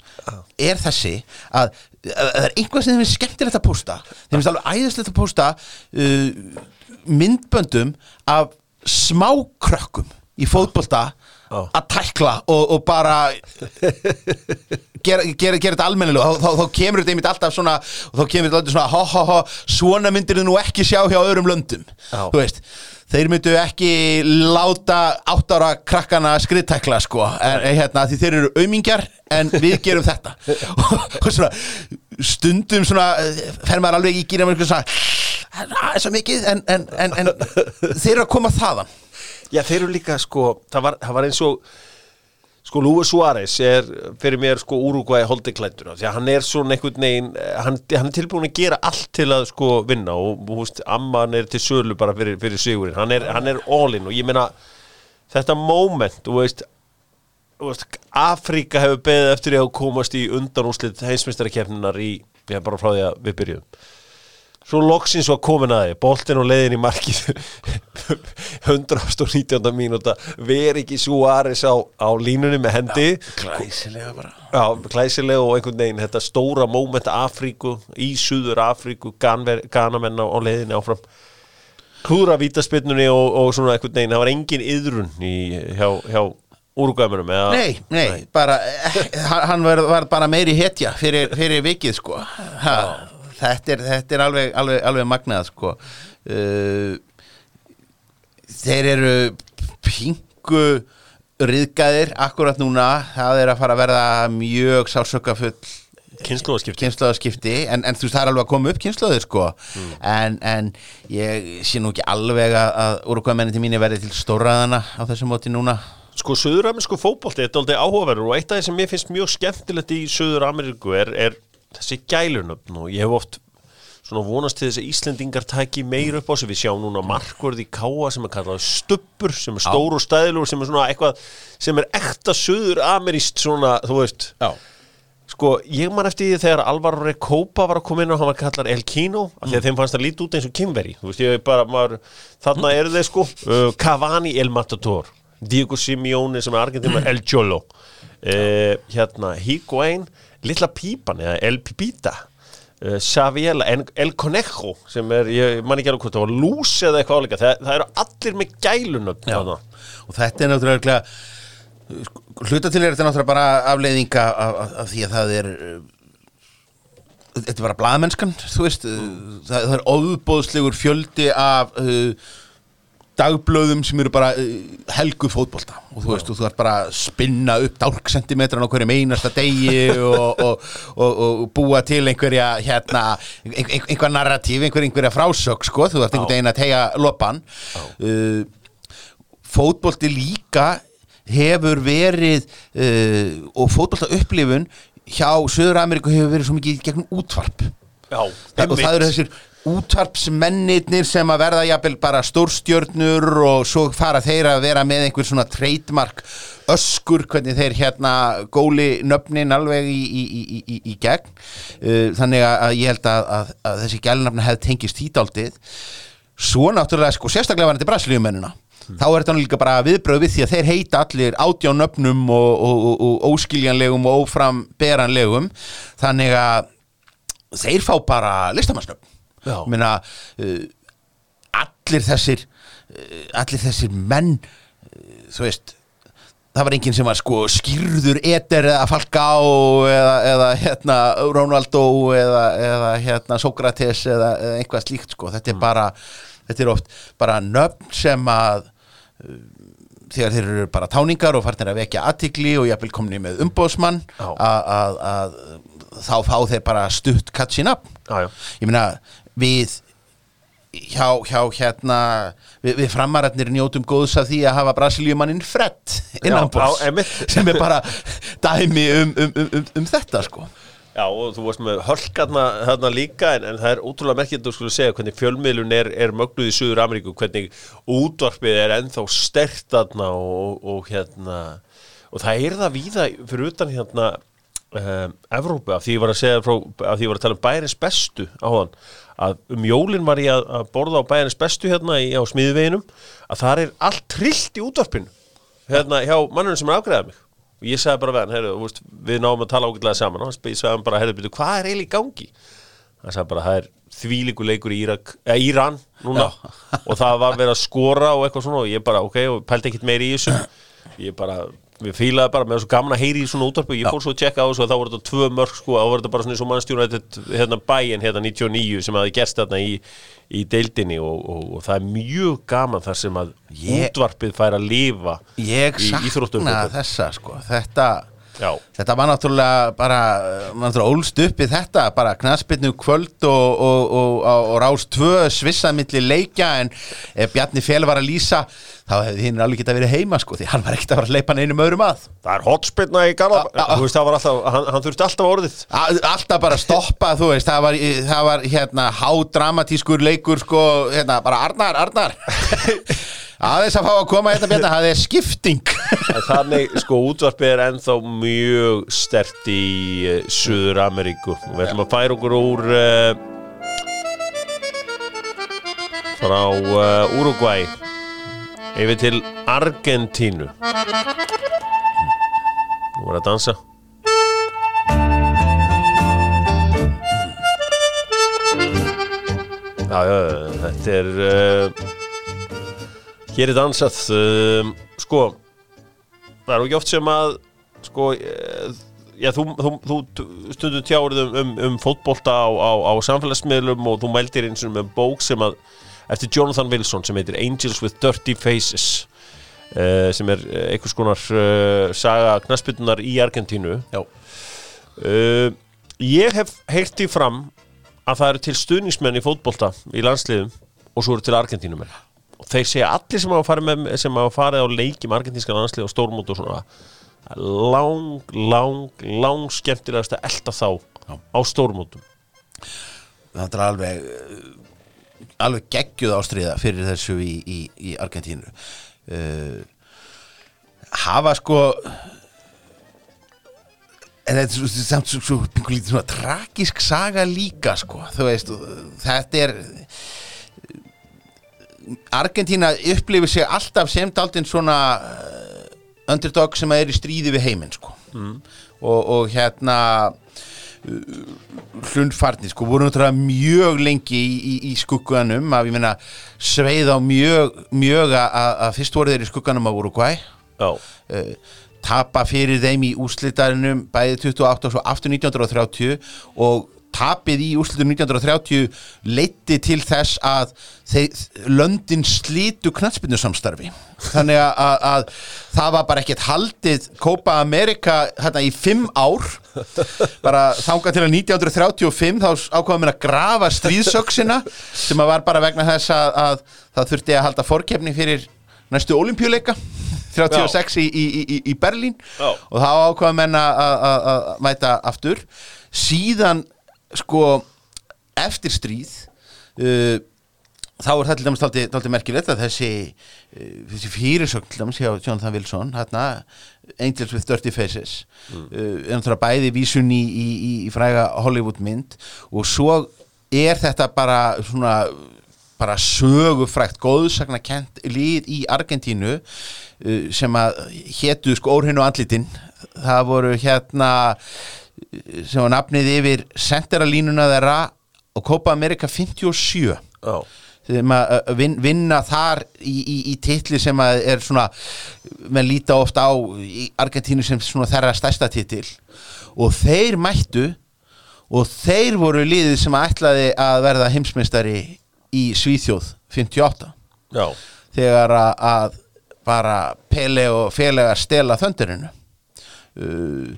er þessi að, að það er einhvað sem þeim er skemmtilegt að posta. Þeim er alveg æðislegt að posta uh, myndböndum af smákrökkum í fótbolta. Að tækla og, og bara gera, gera, gera þetta almennilega. Þá, þá, þá kemur þetta einmitt alltaf svona þá kemur þetta alltaf svona ho, ho, ho, svona myndir þið nú ekki sjá hjá öðrum löndum. Veist þeir myndu ekki láta áttara krakkana skriðtækla sko. En, hérna, því þeir eru aumingjar en við gerum þetta. Og, og svona stundum svona fer maður alveg í gýra með svona það er svo mikið en, en, en þeir eru að koma þaðan Já, þeir eru líka, sko, það var, það var eins og sko, Luis Suárez er fyrir mér, sko, Uruguay holdeklættur því að hann er svona einhvern veginn hann, hann er tilbúin að gera allt til að, sko, vinna og, veist, amman er til sölu bara fyrir, fyrir sigurinn, hann er, hann er all in og ég meina, þetta moment þú veist, veist Afríka hefur beðið eftir að komast í undanúslit heimsmyndstarakefninar í, já, bara frá því að við byrjuðum Svo loksins var komin að þið, boltin og leiðin í markið. 119. mínúta. Veri ekki Suárez á, á línunni með hendi. Glæsilega bara. Já, klæsilega og einhvern veginn þetta stóra moment Afríku, í Suður Afríku Ganamenn á, leiðinni áfram. Klúra vítaspinnunni og, og svona einhvern veginn, það var engin yðrun í, hjá, hjá úrgæmunum eða, Nei, nei, bara eh, hann hann var, var bara meiri hetja fyrir, fyrir vikið sko. Ha, þetta, er, þetta er alveg, alveg, alveg magnað sko. Uh, Þeir eru pingu riðgæðir akkurat núna. Það er að fara að verða mjög sálsökafull kynnslóðaskipti en, en þú veist það er alveg að koma upp kynnslóðir sko. En, en ég sé nú ekki alveg að, úrkvæðmenni til mín verði til stóraðana á þessu móti núna. Sko, Suður-Amerísku fótbolti, þetta er aldrei áhugaverður og eitt af því sem mér finnst mjög skemmtilegt í Suður-Ameríku er, er þessi gælunöfn og ég hef oft svona vonast til þess að Íslendingar tæki meir upp á sig, við sjáum núna markvörð í káa sem er kallað stuppur, sem er stór og stæðilur, sem er svona eitthvað sem er ekta Suður-Ameríst svona, þú veist. Já. Sko, ég man eftir því þegar Alvaro Recopa var að koma inn og hann var kallar El Kino af því að þeim fannst það lítið út eins og Kimveri þú veist, ég bara, maður, þarna eru þeir sko. Uh, Cavani El Matador. Diego Simeone sem er Argentina El Cholo. Uh, hérna Higuain, Lilla Pípan eða El Pipita uh, Xaviela, El, Conejo sem er, ég man ekki alveg hvort það var Lús eða eitthvað áleika, það, það eru allir með þarna. og þetta er náttúrulega sko, hluta til er þetta náttúrulega bara afleiðinga af, af, af því að það er uh, þetta er bara blaðmennskan þú veist, uh, það, það er óðbóðslegur fjöldi af uh, dagblöðum sem eru bara uh, helgu fótbolta. Og þú veist, og þú ert bara að spinna upp dálksentimetran á hverjum einasta degi og, og, og, og búa til einhverja hérna, ein, ein, einhver narratív, einhver, einhverja frásök sko, þú ert einhvern veginn að tegja lopan. Uh, fótbolti líka hefur verið uh, og fótbolta upplifun hjá Söður-Ameríku hefur verið svo mikið í gegnum útvarp. Já, og það eru þessir útvarpsmennirnir sem að verða jafnvel bara stórstjörnur og svo fara þeir að vera með einhver svona trademark öskur, hvernig þeir hérna góli nöfnin alveg í, í, í, í, gegn. Uh, þannig að ég held að, að, að þessi gælunafni hefði tengist hítaldið svo náttúrulega sko sérstaklega var þetta brasilíumennina. Þá er þetta líka bara viðbröð við því að þeir heita allir átján nöfnum og, og, og, og óskiljanlegum og óframberanlegum. Þannig að þeir fá bara listamannsnöfn meina, uh, allir þessir uh, allir þessir menn uh, þú veist það var enginn sem var sko skýrður Eter eða Falcao eða, eða hérna Ronaldo eða, eða hérna Sókrates eða, eða einhvað slíkt sko. Þetta er bara þetta er oft bara nöfn sem að þegar þeir eru bara táningar og farnir að vekja aðtikli og jafnvel komni með umbóðsmann að þá fá þeir bara stutt nafn Já, já. ég meina við hjá, hjá hérna við, við framararnir njótum góðs af því að hafa innanborðs já, einmitt. sem er bara dæmi um, um, um, um, um þetta sko Já, og þú varst með hölkarna þarna líka, en, en það er ótrúlega merkjandi að þú skulle segja hvernig fjölmiðlun er, er mögnuð í Suður Ameríku, hvernig útvarpið er ennþá stert þarna og, og hérna, og það er það víða fyrir utan hérna um, Evrópu, af því ég var að segja frá, af því ég var að tala um bæjarins bestu á þann, að um jólin var ég að, borða á bæjarins bestu hérna í, á smiðveginum, að það er allt trillt í útvarpinu, hérna hjá mannunum sem er afgreðað mig. Og ég sagði bara hann, heyrðu, við náum að tala ágætlega saman. Og ég sagði bara, heyrðu, byrju, hvað er eiginlega í gangi? hann sagði bara, það er þvílíku leikur í Írak, eh, Íran núna. Og það var verið að skora og eitthvað svona og ég bara, ok, og pældi ekkit meiri í þessu. Ég bara, við fílaði bara með svo gaman að heyri í svona útvarpu ég fór svo að tjekka á þessu og þá voru þetta tvö mörg sko, þá voru þetta bara svona eins og mannstjónættið hérna bæinn hérna 99 sem hafi gerst þarna í, í deildinni og, og, og það er mjög gaman þar sem að Ég- útvarpið fær að lifa ég í sakna þessa sko. Þetta Já, Þetta var náttúrulega bara, náttúrulega ólst upp í þetta, bara knaspinu kvöld og, og, og, og, og rás tvö svissað milli leikja en ef Bjarni Fél var að lýsa þá hefði hinn alveg geta verið heima sko því hann var ekkert að fara að leipa neinum öðrum að. Það er hotspillna í a- þú veist, það var alltaf, hann, hann þurfti alltaf orðið. A- Alltaf bara stoppa, þú veist, það var, það var hérna hádramatískur leikur sko, hérna bara Arnar, Arnar aðeins að fá að koma hérna Bjarni, það er skipting. En þannig, sko, útvarpið er ennþá mjög stert í uh, Suður Ameríku og við ætlum að færa okkur úr uh, frá uh, Uruguay yfir til Argentínu. Nú er að dansa. Já, já, þetta er hér er dansað um, sko það er ekki oft sem að sko eh, já, þú, þú, þú stundum tjáður um, um, um fótbolta á, á, á samfélagsmiðlum og þú mældir eins og með bók sem að eftir Jonathan Wilson sem heitir Angels with Dirty Faces uh, sem er eh, einhvers konar uh, saga knaspitunar í Argentínu. Já, uh, ég hef heyrt í fram að það eru til stuðningsmenn í fótbolta í landsliðum og svo eru til Argentínumenn þeir segja allir sem hafa farið, með, sem hafa farið á leikjum argentíska landslið og stórmót og svona lang, lang, lang skemmtilegast að elda þá Já. á stórmótum þetta er alveg alveg geggjuð ástriða fyrir þessu í, í, í Argentínu uh, hafa sko en þetta er svo- samt svo, svo lítið svona tragísk saga líka sko, þú veist þetta er Argentína upplifir sig alltaf sem daldinn svona uh, underdog sem er í stríði við heiminn sko. Og, og hérna hlundfarnir sko voru náttúrulega mjög lengi í, í, í skugganum að ég meina sveið á mjög, mjög að, að fyrst voru þeir í skugganum á Uruguay Já, uh, tapa fyrir þeim í úrslitarinum bæði 28 og svo aftur 1930 og tapið í úrslitum 1930 leiti til þess að löndin slítu knallspinnu samstarfi þannig að, að, að það var bara ekkert haldið Copa America hérna í fimm ár. Bara þangað til að 1935 þá ákvaðum við að grafa stríðsöksina sem að var bara vegna þess að, að það þurfti að halda fórkefni fyrir næstu olimpíuleika 36 í, í, í, í Berlín. Já. og þá að að- að mæta aftur. Síðan sko eftir stríð uh, þá er það til dæmis taldi merkilegt að þessi, uh, þessi fyrirsögn til dæmis hjá Jonathan Wilson hérna, Angels with Dirty Faces mm. uh, er náttúrulega bæði vísun í, í, í, í fræga Hollywood mynd og svo er þetta bara svona bara sögufrækt, góðsakna kent lið í Argentínu uh, sem að hétu sko Órhinu andlitin það voru hérna sem var nafnið yfir senderalínuna þeirra og Copa America 57 Já, þeim að að vin, vinna þar í, í, í titli sem er svona menn líta ofta á í Argentínu sem þeirra stærsta titil. Og þeir mættu og þeir voru liðið sem ætlaði að verða heimsmeistari í Svíþjóð 58 já, þegar að, bara Pele og félagar stela þöndurinu. Uh,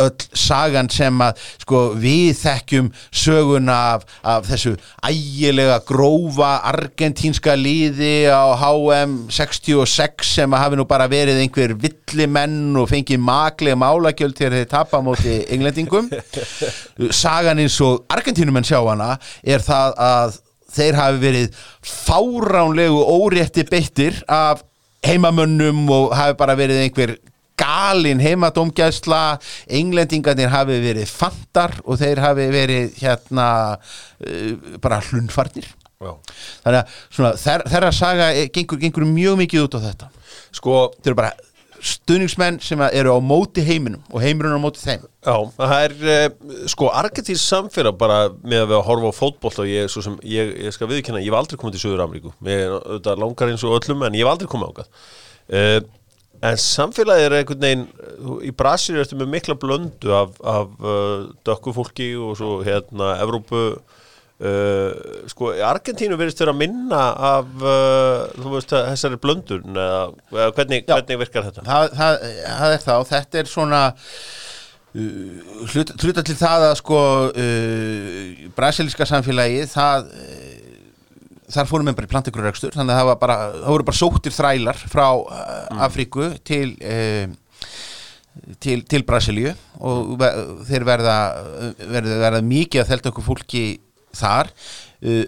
öll sagan sem að sko, við þekkjum söguna af, af þessu ægilega grófa argentínska liði á HM 66 sem að hafi nú bara verið einhver villimenn og fengið maklega málagjöld þegar þeir tapa á móti englendingum. Sagan eins og argentínumenn sjá hana er það að þeir hafi verið fáránlegu órétti beittir af heimamönnum og hafi bara verið einhver galin heimadómgæsla englendingarnir hafi verið fantar og þeir hafi verið hérna uh, bara hlunfarnir já. þannig að svona, þer, þeirra saga gengur, gengur mjög mikið út á þetta. Sko, þeir eru bara stuðningsmenn sem eru á móti heiminum og heimurinn á móti þeim. Já, það er uh, sko Argentins samfélag bara með að við að horfa á fótboll og ég, sem, ég, ég skal viðkynna, ég hef aldrei komið til Suður Ameríku er auðvitað langar eins og öllum en ég hef aldrei komið uh, en samfélagið er einhvern veginn uh, í Brasilíu ertu með mikla blöndu af, af uh, dökku fólki og svo hérna Evrópu uh, sko, Argentínu verðist vera minna af uh, veist, þessari blöndun eða, eða hvernig, hvernig virkar þetta? það, það, það er þá, þetta er svona uh, hluta, hluta til það að sko uh, brasilíska samfélagi það þar fórum við bara í plantegrurrekstur þannig að það bara, það voru bara sóttir þrælar frá uh, Afríku til uh, til, til Brasilíu og ve þeir verða, verða, verða mikið að þelta okkur fólki þar. Uh,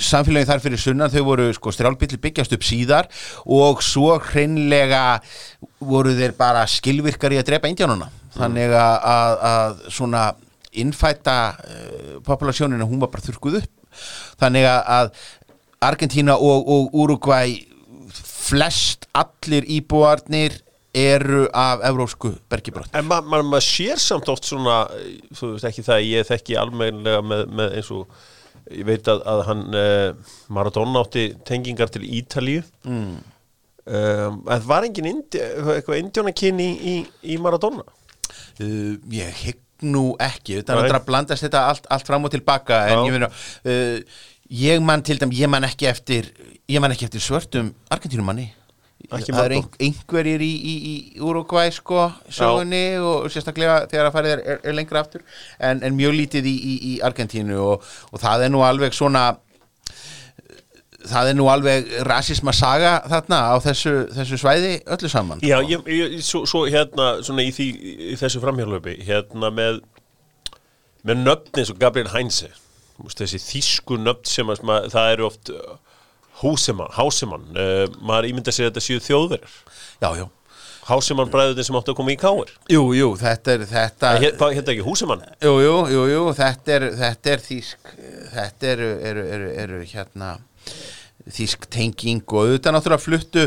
samfélagin þar fyrir sunnan þau voru sko strjálbyllir byggjast upp síðar og svo hreinlega voru þeir bara skilvirkar í að drepa indjánuna þannig að, að, að svona innfætta uh, populasjónina hún var bara þurrkuð upp þannig að, Argentína og, og Uruguay flest allir íbúarnir eru af evrósku bergibrott En ma ma maður sér samt oft svona, þú veist ekki það, ég þekki almennilega með, með eins og, ég veit að, að hann, uh, Maradona átti tengingar til Ítalíu. Mm. Um, en var engin indi, eitthvað indjónakinn í, í, í Maradona? uh, ég hygg nú ekki þannig að blandast þetta allt, allt fram og tilbaka en Já. ég meina uh, ég man til dæm, ég man ekki eftir ég man ekki eftir svörtum Argentínumanni. Það er ein, einhverjir í, í, í Uruguay sko, sögunni og sérstaklega þegar að farið er, er, er lengra aftur. En, en mjög lítið í, í, Argentínu og, og það er nú alveg svona það er nú alveg rasisma saga þarna á þessu, þessu svæði öllu saman Já, sko. ég, ég, svo, svo hérna, svona í, því, þessu framhjálöpi, hérna með, með nöfn eins og Gabriel Heinze, þessi þýsku nöfn sem að, maður- það eru oft uh, Húsemann, Hásemann, uh, maður ímynda sér að þetta séu þjóðverjar. já, já Hásemann bræðutin sem áttu að koma í káir. Jú, jú, þetta er þetta, Hérna hérna ekki Húsemann? jú, jú, jú, jú, þetta er, þetta er þýsk, þetta eru, eru, eru, eru hérna þýsk tenging og auðvitað náttúrulega fluttu,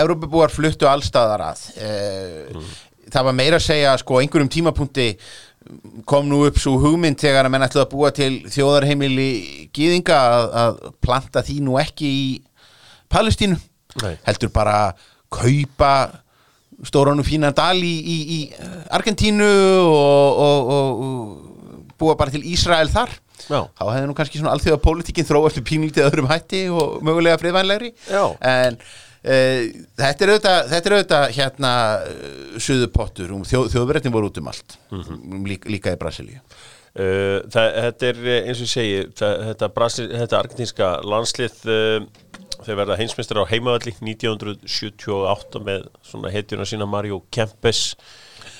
Evrópubúar fluttu allstaðar að. E, Það var meira að segja, sko, einhverjum tímapunkti kom nú upp svo hugmynd þegar að menn ætlaði að búa til þjóðarheimili gýðinga að, að planta því nú ekki í Palestínu Nei. heldur bara kaupa stóran og fínan dal í, í, í Argentínu og, og, og, búa bara til Ísrael þar Já. þá hefði nú kannski svona alþjóða pólitíkin þróast með pínlítið öðrum hætti og mögulega friðvænlegri en þetta er auðvitað, þetta er auðvitað hérna uh, suðupottur, um, þjóð, þjóðverðin voru út um allt. Um, líka, líka í Brasilíu. Uh, þetta er eh, eins og ég segi það, þetta, Brasil, þetta argentinska landslið uh, þeir verða heimsmeistar á heimavalli 1978 með svona hetjuna sína Mario Kempes.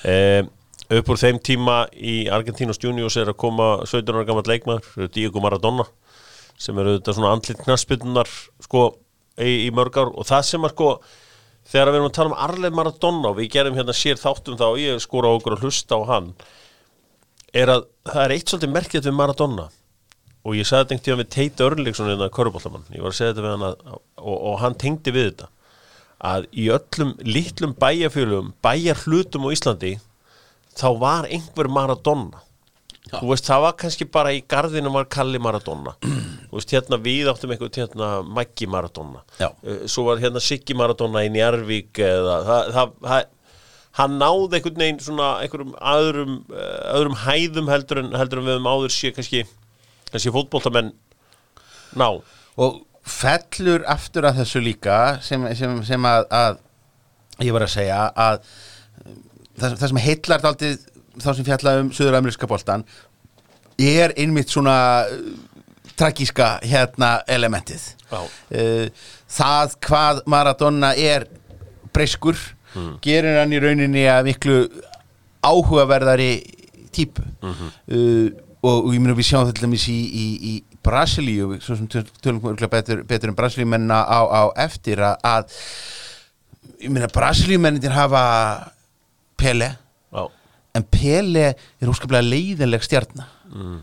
Uh, upp úr þeim tíma í Argentinos Juniors er að koma 17 ára gammal leikmaður Diego Maradona sem eru þetta svona andlit knaspinnar sko í, í mörg ár. Og það sem er sko þegar við erum að tala um Arleif Maradona við gerum hérna sér þáttum þá og ég skora á okkur að hlusta á hann er að það er eitt svolítið merkjað við Maradona. Og ég sagði þetta einhvern tíma við Tate Örlingsson innan Köruboltamann, ég var að segja þetta við hann að, og, og hann tengdi við þetta. Að í öllum litlum bæjarfjölum bæjar hlutum á Íslandi þá var einhver Maradona þú veist, það var kannski bara í garðinu var Kalli Maradona. Þú veist, hérna við áttum einhvern hérna Maggi Maradona. Já. Uh, svo var hérna Siggi Maradona í Njarvík eða það, það, það hann náði einhvern veginn svona einhverjum öðrum, uh, öðrum hæðum heldur en, heldur en við höfum áður sé kannski kannski fótboltamenn ná. Og fellur aftur að þessu líka sem, sem, sem að, að ég var að segja að um, það, það sem heillar daldið þá sem fjalla um söður-ameríska boltan er einmitt svona uh, tragíska hérna elementið. Uh, það hvað Maradona er breyskur gerir hann í rauninni að miklu áhugaverðari típu. Uh, og, og ég meina við sjáum þetta í, í, í Brasilíu svo sem töl- tölum örugglega betur, betur en Brasilíumenna á, á eftir að, að Brasilíumennindir hafa Pele Já, en Pele er óskaplega leiðinleg stjarnar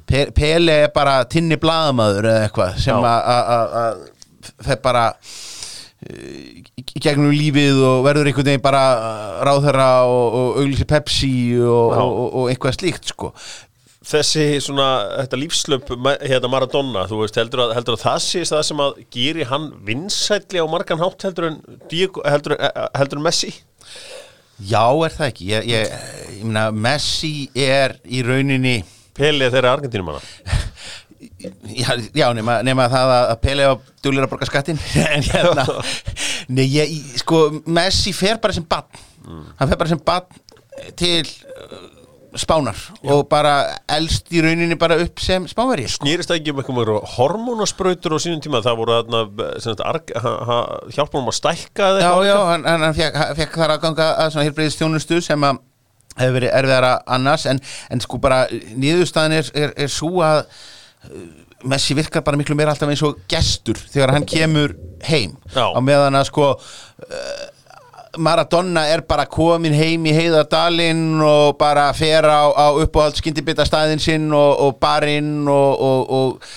Pe Pele er bara tinni blaðamaður eða eitthvað sem að- fer bara uh, í gegnum lífið og verður einhvern veginn bara uh, ráðherra og, og auglýsi Pepsi og, og, og, eitthvað slíkt sko. Þessi svona, þetta lífslöp hérna Maradona, þú veist, heldur að, heldur að það sé það sem að geri hann vinsætli á margan hátt heldur en heldur, en- heldur en Messi? Já, er það ekki? Ég, ég, meina, Messi er í rauninni Pele þeirra Argentínum hana Já, já nema, nema það að Pele var duglir að borga skattin en hérna nei, ég, sko, Messi fer bara sem bann hann fer bara sem bann til uh, Spánar og bara elst í rauninni bara upp sem spáveri sko. Snýrist það ekki um eitthvað hormónasprautur á sínum tíma, það voru hjálpa hann að stækka eða Já, eitthvað já, hann, hann, hann fekk, fekk þar að ganga að svona heilbreyðist þjónustu sem að hefur verið erfiðara annars en, en sko bara niðurstaðan er, er, er svo að uh, Messi virkar bara miklu meira alltaf eins og gestur þegar hann kemur heim Já. á meðan að sko uh, Maradona er bara komin heim í heiðardalinn og bara fer á, á uppáhald skyndibita staðinn sinn og, og barinn og, og, og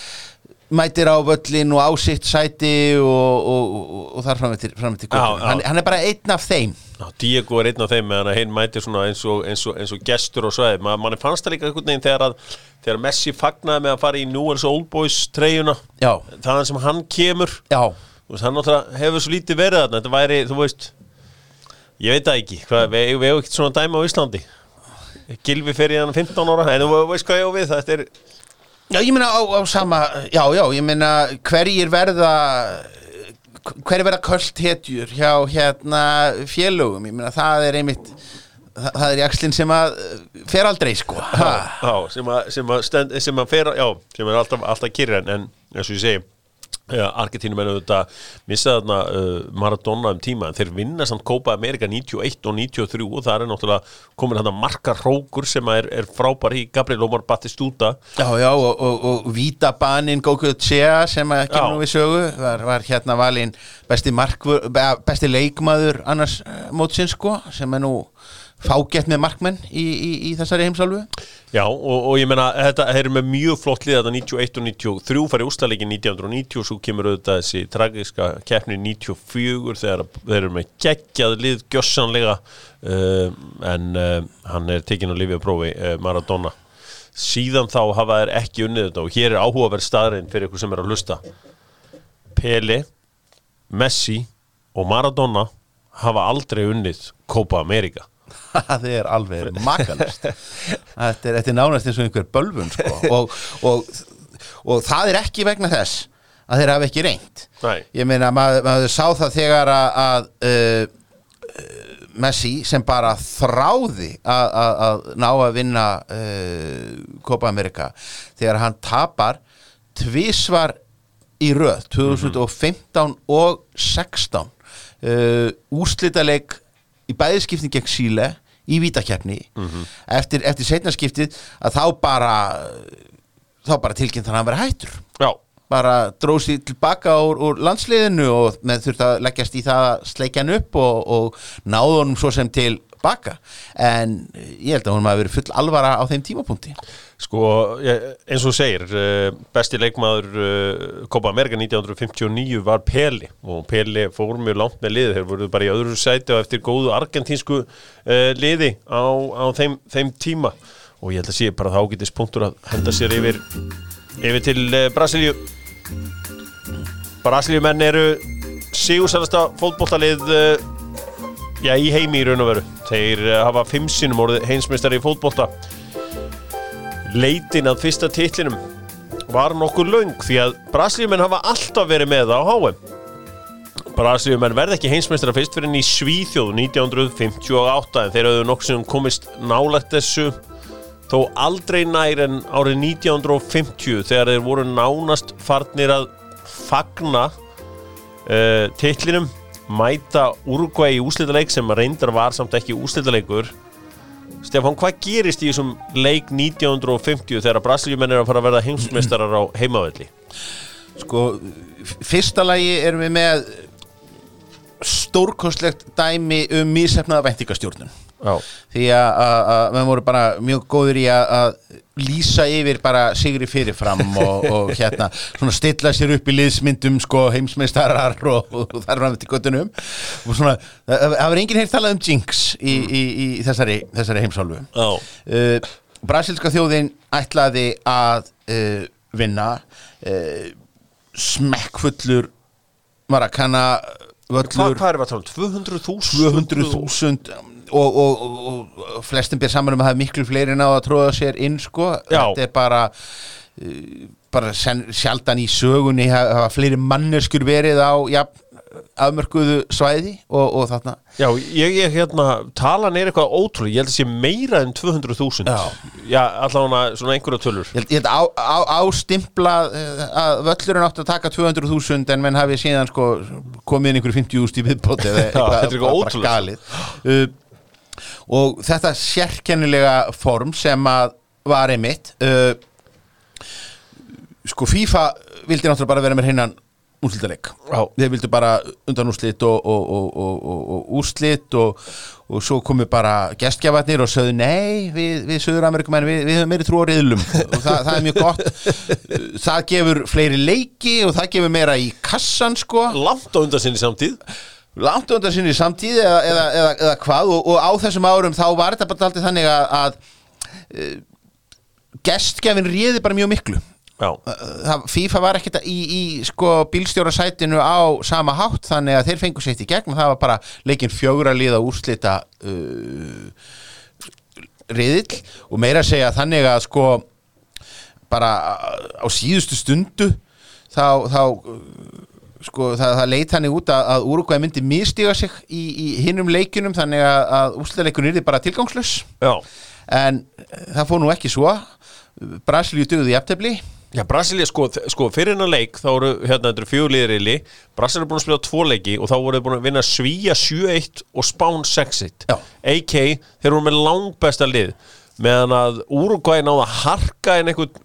mætir á völlin og á sitt sæti og, og, og, og þar fram eftir, fram eftir Já, já. hann, hann er bara einn af þeim. Já, Diego er einn af þeim meðan hinn mætir eins eins eins og gestur og svæði Ma, manni fannst það líka einhvern veginn þegar að þegar Messi fagnaði með að fara í Newell's Old Boys treyjuna. Þaðan sem hann kemur. Veist, hann hefur svo lítið verið þarna. Þetta væri, þú veist Ég veit það ekki, við, við hefum ekkert svona dæma á Íslandi. Gilvi fer í hann 15 ára. En þú veist hvað ég á við, þetta er já, ég meina á, á sama já, já, ég meina hverjir verða hverjir verða köld hetjur hjá hérna félögum, ég meina það er einmitt það, það er jakslinn sem að uh, fer aldrei sko ha. Já, sem að, sem að, stend, sem að fer, já, sem er alltaf, alltaf kyrri en, en eins og ég segi Ja, Argentínum er auðvitað missa þarna uh, Maradona um tíma en þeir vinna samt Copa America 91 og 93 og það er náttúrulega komin hann að marka rókur sem er, er frábær í Gabriel Omar Batistuta. Já, já, og, og, og Vítabanin Goku Tjea sem að kemur nú við sögu var, var hérna valinn besti, besti leikmaður annars uh, mótsins sko sem er nú fágett með markmenn í, í, í þessari heimsálfu? Já, og, og ég meina, þetta eru með mjög flott lið þetta 91 og 93 farið úrstæðleikin 1990 og svo kemur auðvitað þessi tragiska keppni 94 þegar þeir eru með geggjað lið gjössanlega uh, en uh, hann er tekinn á lifið prófi uh, Maradona. Síðan þá hafa þeir ekki unnið þetta og hér er áhugaverð staðrein fyrir ykkur sem er að hlusta. Pele, Messi og Maradona hafa aldrei unnið Copa America það er alveg makalist þetta er, er nánast eins og einhver bölvun sko. og, og, og það er ekki vegna þess að þeir hafa ekki reynt Nei. ég meina maður, maður sá það þegar að, að uh, uh, Messi sem bara þráði að, að, að ná að vinna uh, Copa America þegar hann tapar tvísvar í röð 2015 og 16 uh, úrslitaleik í bæðiskiptin gegn Síle í vítakeppni. Eftir, eftir setnarskiptið að þá bara þá bara tilkynnt hann að hann vera hættur. Já, bara dróð sér tilbaka úr, úr landsliðinu og með þurft að leggjast í það að sleikja hann upp og, og náðu honum svo sem til baka. En ég held að hún maður verið full alvara á þeim tímapunkti. Sko, eins og segir, uh, besti leikmaður uh, Copa America 1959 var Peli og Peli fór mjög langt með liði, þeir voru bara í öðru sæti og eftir góðu argentínsku uh, liði á, á þeim, þeim tíma. Og ég held að sé bara það ágætis punktur að henda sér yfir, yfir til Brasilíu. Brasilíumenn eru sigursælasta fótboltalið uh, já, í heimi í raun og veru. Þeir uh, hafa fimm sinnum orðið heimsmeistari í fótbolta. Leitin að fyrsta titlinum var nokkuð löng því að Brasilíumenn hafa alltaf verið með það á HM Brasilíumenn verði ekki heimsmeistara fyrst fyrir í Svíþjóð 1958 en þeir hafðu nokkuð sem komist nálægt þessu þó aldrei nær en árið 1950 þegar þeir voru nánast farnir að fagna uh, titlinum mæta Uruguay í úslitaleik sem reyndar var samt ekki úslitaleikur Stefán, hvað gerist í þessum leik 1950 þegar Brasilíumenn er að fara að verða heimsmeistarar á heimavelli? Sko, fyrsta lagi erum við með stórkostlegt dæmi um mísefnaða væntingastjórnun Já, því að- við vorum bara mjög góður í að, lýsa yfir bara sigri fyrirfram og, og hérna svona stilla sér upp í liðsmyndum sko heimsmeistarar og, og þar fram til göttunum og svona, það var enginn heilt talað um jinx í, í, í þessari, þessari heimsálfu uh, Brasilska þjóðin ætlaði að uh, vinna uh, smekkfullur völlur það að tala um? 200.000? 200.000 og, og, og, og flestum ber saman um að það er miklu fleiri en á að tróða sér inn sko Já. þetta er bara uh, bara sen, sjaldan í sögunni hafa fleiri manneskur verið á ja, afmörkuðu svæði og, og þarna Já, ég, ég hérna, talan er eitthvað ótrúlega, ég held að sé meira en 200.000 Já. Já, allavega svona einhverja tölur Ég held, á, á, ástimpla uh, að völlurinn átti að taka 200.000 en menn hafi síðan sko komið inn einhverju 50.000 í viðbóti eða eitthvað ótrúlegt. galið uh, og þetta sérkennilega form sem að var einmitt uh, sko FIFA vildi náttúrulega bara vera með hinnan úrslitaleg Já. þeir vildu bara undan úrslit og, og, og, og, úrslit og, svo komu bara gestgjafarnir og sögðu nei við, við Suður-Amerikumenn, við, við höfum meiri trú á riðlum. Og það, það er mjög gott. Það gefur fleiri leiki og það gefur meira í kassan sko. Langt á undan sinni samtíð langt undan sinni samtíð eða, eða, eða, eða hvað og, og á þessum árum þá var þetta bara alltaf þannig að, að uh, gestgjafin réði bara mjög miklu. Já, það, FIFA var ekkert í, í sko, bílstjórasætinu á sama hátt þannig að þeir fengu sétt í gegn og það var bara leikinn fjögra liða úrslita uh, riðill. Og meira að segja þannig að sko bara á síðustu stundu þá, þá sko það, það leit þannig út að, að Uruguay myndi mistiga sig í, í hinnum leikunum þannig að, að úrslitaleikunum yrði bara tilgangslös já. En það fór nú ekki svo. Brasilíu dugði í aftefli Já, Brasilia, sko, sko fyrir hennar leik þá voru, hérna, þetta eru fjögulegir í Brasilia er búin að spila tvo leiki og þá voru búin að vinna Svíja 7-1 og Spán 6-1 Já. AK, þeir voru með langbesta lið meðan að Uruguay náða harka en einhvern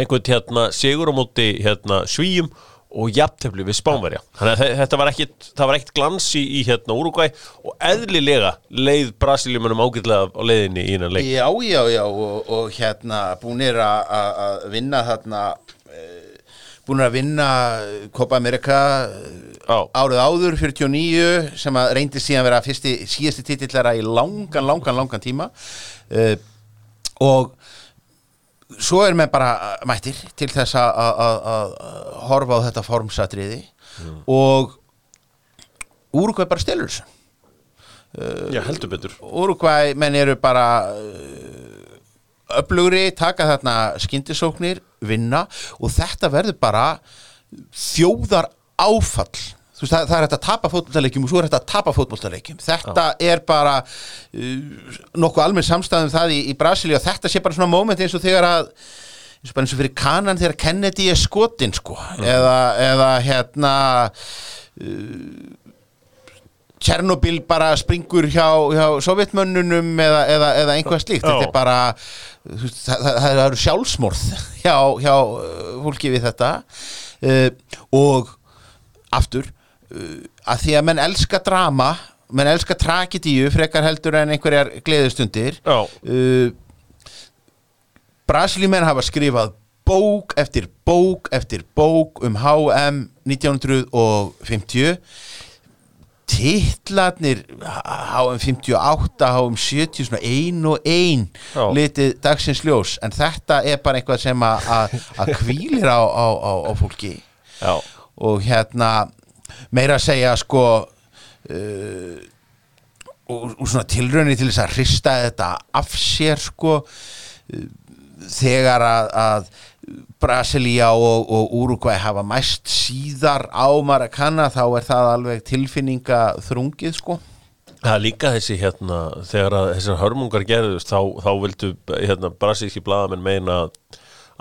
einhvern hérna sigur á móti hérna Svíjum og jafntefli við Spánverja. Þannig að þe- þetta var ekkit, var ekkit glans í, hérna Uruguay og eðlilega leið Brasiliumunum ágætlega á leiðinni í hennar leik. Já, já, já og, og hérna búnir að- vinna þarna eh, búnir að vinna Copa America Já. árið áður 49 sem að reyndi síðan vera fyrsti, síðasti titillara í langan, langan, langan tíma. Uh, og svo er með bara mættir til þess að- horfa á þetta formsatriði og Úrugvæð bara stelur þessu. Já, heldur betur. Uruguay menn eru bara uh, öflugri, taka þarna skyndisóknir, vinna og þetta verður bara þjóðar áfall veist, það, það er hægt að tapa fótboltaleikjum og svo er hægt að tapa fótboltaleikjum. Þetta er bara uh, nokkuð almenn samstæðum það í, í Brasíli og þetta sé bara svona moment eins og þegar að eins og bara eins og fyrir kanan þegar Kennedy er skotin sko. Eða, eða hérna Tjernobyl bara springur hjá, hjá sovjetmönnunum eða, eða, eða einhvað slíkt. Já. þetta er bara það, það, eru sjálfsmorð hjá, hjá uh, fólki við þetta. Uh, og aftur uh, að því að menn elska drama menn elska tragedíu frekar heldur en einhverjar gleðustundir uh, Brasilíumenn hafa skrifað bók eftir bók eftir bók um HM 1950 titlarnir HM 58, HM 70 svona ein og ein Já. litið dagsins ljós. En þetta er bara eitthvað sem að- hvílir á, á, á, á fólki. Já, og hérna meira að segja sko uh, og, og svona tilraunir til þess að hrista þetta af sér sko uh, þegar að, að Brasilia og, og Uruguay hafa mæst síðar á Maracana þá er það alveg tilfinninga þrungið sko. Það er líka þessi hérna, þegar að þessar hörmungar gerðust, þá, þá vildu hérna, brasilíski blaðamenn meina að,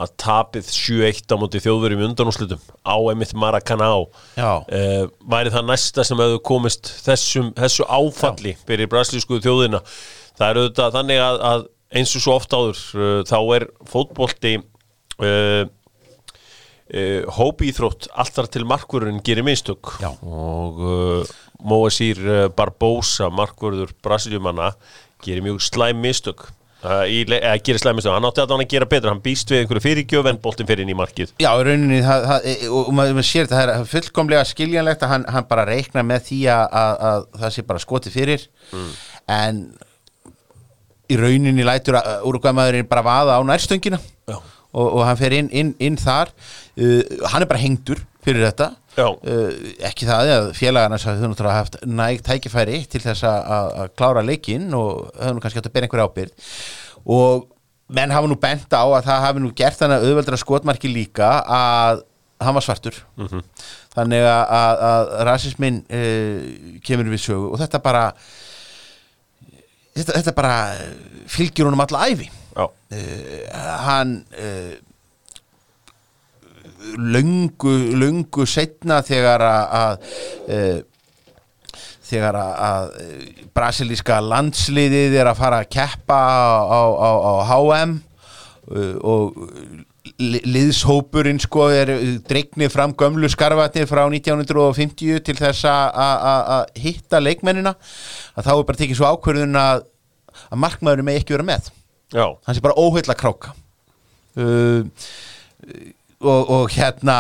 að tapið 7-1 á móti þjóðverjum undanúslutum á einmitt Maracaná Já. eh, væri það næsta sem hefðu komist þessum, þessu áfalli fyrir brasilísku þjóðina. Það er auðvitað þannig að, að eins og svo oft áður, uh, þá er fótbolti uh, uh, hópíþrótt alltaf til markvörðurinn gerir mistök Já. og uh, uh, Barbosa markvörður Brasiljumanna gerir mjög slæm mistök uh, eða gerir slæm mistök, hann átti að hann að gera betur. Hann býst við einhverju fyrirgjöf en boltin fyrir inn í markið. Já, rauninni, það, það, og og maður, sér þetta, það er fullkomlega skiljanlegt að hann, hann bara reikna með því að, að, að það sé bara skotið fyrir. En í rauninni lætur að úrugvæmaðurinn bara vaða á nærstöngina. Og, og hann fer inn, inn, inn þar. Uh, hann er bara hengdur fyrir þetta. Uh, ekki það að félagarnas hafði náttúrulega haft nægt tækifæri til þess að, klára leikinn og hefði nú kannski átt að bera einhverja ábyrð og menn hafa nú bent á að það hafi nú gert þannig að auðveldra skotmarki líka að hann var svartur. Þannig að, að, að rasismin uh, kemur við sögu og þetta bara þetta, þetta bara fylgir honum alla æfi uh, hann uh, löngu löngu setna þegar að, að uh, þegar að, brasilíska landsliðið er að fara að keppa á, á, á HM og li- liðshópurinn sko er dregnið fram gömlu skarfatni frá 1950 til þess að- hitta leikmennina að þá er bara tekið svo ákvörðun að, að markmaðurinn með ekki vera með. Já, hann sé bara óheilla kráka. Uh, og, og hérna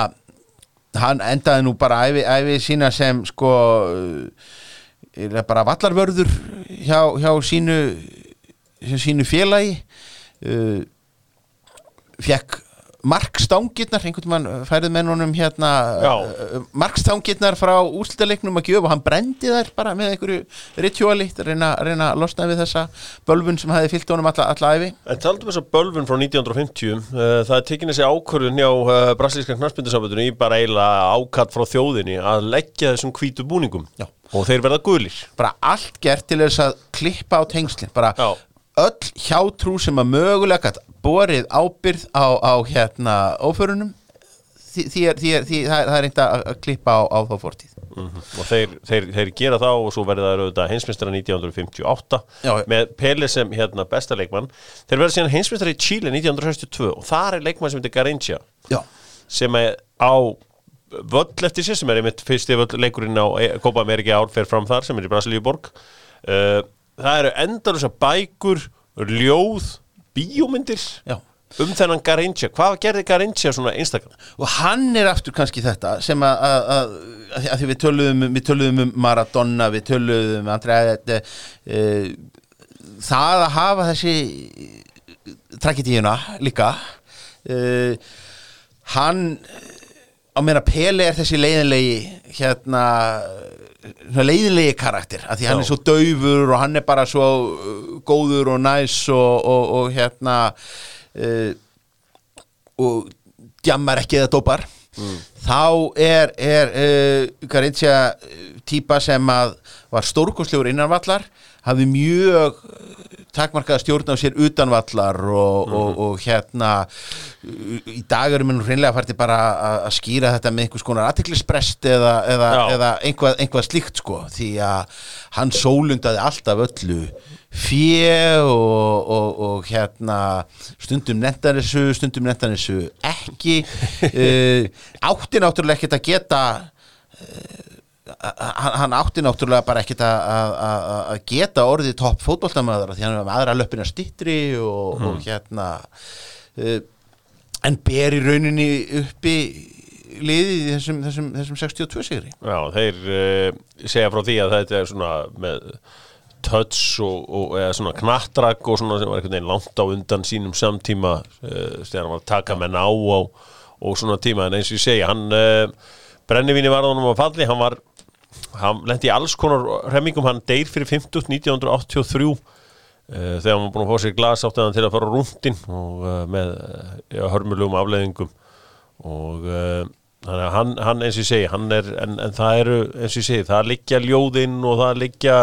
hann endaði nú bara æfi, æfi sína sem sko bara vallarvörður hjá, hjá sínu hjá sínu félagi. Uh, fekk markstangirnar, einhvern veginn færið með honum hérna Já. uh, markstangirnar frá úrslitaleiknum að gjöf og hann brendi þær bara með einhverju rituali, reyna, reyna að losna við þessa bölvun sem hefði fyllt honum alla, alla æfi En taldum þess að bölvun frá 1950 uh, það er tekin þessi ákvörðun hjá uh, brasilíska knarspindasambandinu í bara eiginlega ákatt frá þjóðinni að leggja þessum hvítu búningum Já. og þeir verða gulir bara allt gert til þess að klippa á tengslinn bara Já. öll hjátrú sem að mögulega borið ábyrð á, á hérna óförunum. Því, því, því, því það er, reynd að að klippa á, á þá fortíð. Og þeir, þeir, þeir gera þá og svo verða það heimsmeistara 1958 Já. með Pele sem hérna besta leikmann. Þeir verða síðan heimsmeistara í Chile 1962 og þar er leikmann sem heitir Garincha sem er á völl eftir sér sem er einmitt fyrsti völl leikurinn á E- Copa America ár fer fram þar sem er í Brasilíuborg. Uh, það eru endar þessar bækur ljóð, bíómyndir já. um þennan Garincha hvað gerði Garincha svona Instagram? Og hann er aftur kannski þetta sem að, að, að, að, við töluðum við töluðum um Maradona, við töluðum um Andrea e, það að hafa þessi tragedíuna líka e, hann á meina Pele er þessi leiðinlegi hérna svona leiðinlegi karakter af því hann Já. er svo daufur og hann er bara svo uh, góður og næs og, og, og hérna uh, og djammar ekki eða dópar þá er, er uh, Garinja típa sem að var stórkostlegur innanvallar hafði mjög uh, takmarkaða stjórn á sér utanvallar og, og, og hérna í dag erum við nú hreinlega færti bara að, skýra þetta með einhvers konar aðtiklisbrest eða, eða, eða einhvað, einhvað slíkt sko. Því að hann sólundaði alltaf öllu fjö og, og, og hérna stundum nettan þessu, stundum nettan þessu ekki. Uh, átti náttúrulega ekkert að geta uh, hann, hann átti náttúrulega bara ekkit að- geta orðið topp fótboltamöður því hann er með aðra löppina stittri og, og hérna uh, en ber í rauninni uppi liðið í þessum, þessum, þessum 62 sigri. Já, þeir uh, segja frá því að þetta er svona með touch og, og eða svona knattrak og svona sem var einhvern veginn langt á undan sínum samtíma uh, þegar hann var að taka menn á og, og svona tíma. En eins og ég segja, hann uh, brennivíni var honum að falli, hann var hann lendi í alls konar remmingum, hann deyr fyrir 50 1983 uh, þegar hann var búin að fá sér glas átti hann til að fara rúndin og uh, með já, hörmulegum afleðingum og hann, hann eins og ég segi hann er, en, en það eru eins og ég segi það liggja ljóðinn og það liggja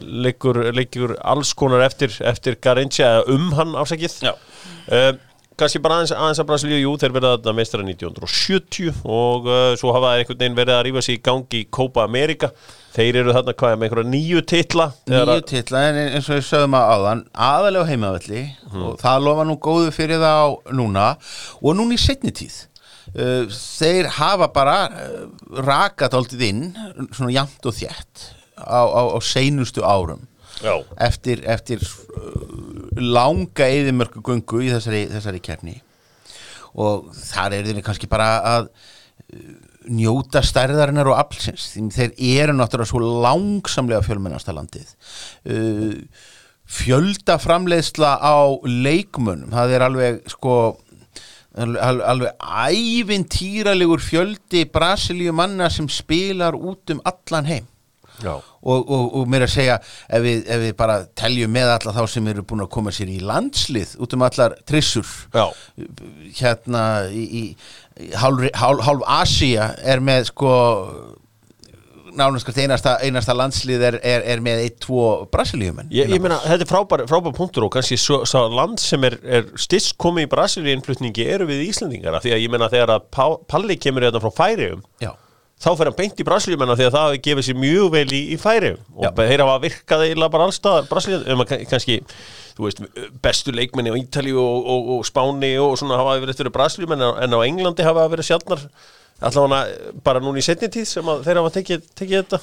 liggur, liggur alls konar eftir, eftir Garinja eða um hann afsækið Já. uh, kannski bara aðeins, aðeins að Brasilíu jú, þeir verða þetta meistara 1970 og uh, svo hafa þeir einhvern veginn verið að rífa sig í gangi í Copa America. Þeir eru þarna hvað með einhverja nýju titla? Nýju að- titla en eins og við sögum að áðan aðalega heimavalli og það lofa nú góðu fyrir þá núna og núna í setni tíð. Uh, þeir hafa bara uh, rakat aldrei inn svona jamt og þétt á, á, á seinustu árum já, eftir, eftir uh, langa eðimörku gungu í þessari, þessari kefni og þar er þeir kannski bara að uh, njóta stærðarinnar og aflsins. Því þeir eru náttúrulega svo langsamlega fjölmennasta landið. Uh, fjölda framleiðsla á leikmunum, það er alveg sko alveg, alveg- ævintýralegur fjöldi Brasilíu manna sem spilar út um allan heim og, og, og mér að segja ef við, ef við bara teljum með alla þá sem eru búin að koma sér í landslið út um allar trissur. Já, hérna í, í, hálf, hálf, hálf Asia er með sko nánast hvert einasta, einasta landslið er, er, er með eitt, tvo brasilíumenn. Ég, ég meina, þetta er frábær, frábær punktur og kannski svo, svo land sem er, er styrst komið í Brasilíu innflutningi eru við Íslandingara því að ég meina þegar að Palli kemur þetta frá Færiðum já, þá fer hann beint í Brasilíu menna því að það hafi gefið sér mjög vel í, í Færiðum og þeir hafa virkað eiginlega bara allstað Brasilíu, um kannski veist, bestu leikmenni á Ítalíu og, og, og Spáni og svona hafa verið eftir Brasilíu en, á- en á Englandi hafa verið sjálfnar allavega bara núna í setni tíð sem þeir hafa tekið, tekið þetta.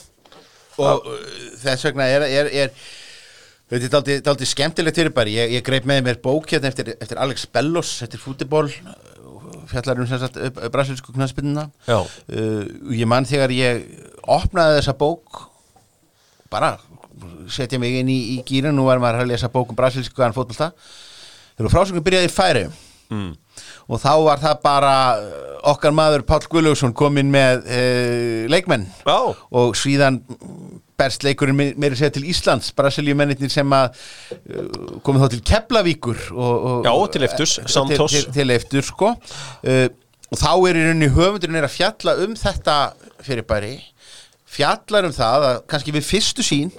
Og uh, þess vegna er, er, er þetta er daldi skemmtilegt fyrir bara ég, ég greip með mér bók hérna eftir, eftir Alex Bellos, eftir fútibol fjallar um sem sagt brasilísku knaðspinnuna Já. uh, ég man þegar ég opnaði þessa bók bara setja mig inn í, í gýrin nú var maður að lesa bók um brasilísku fótbolta. Þegar frásöngum byrjaði í færi mm. og þá var það bara uh, okkar maður Páll Guðlaugsson kominn með uh, leikmenn. Já, og síðan berst leikurinn me- meiri segja til Íslands Brasilíumennir sem að uh, komið þá til Keflavíkur og, og, Já, til eh, Santos. til, til, til Leiftur sko uh, og þá er í rauninni höfundurinn er að fjalla um þetta fyrirbæri fjallar um það að kannski við fyrstu sín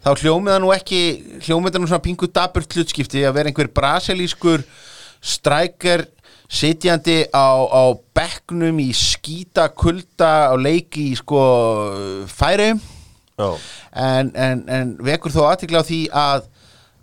þá hljómið það nú ekki hljómið það nú svona pingu daburt hlutskipti að vera einhver brasilískur strækjar sitjandi á, á bekknum í skýta kulda á leiki í sko færiðum en, en, en vekur þó aðtikla á því að,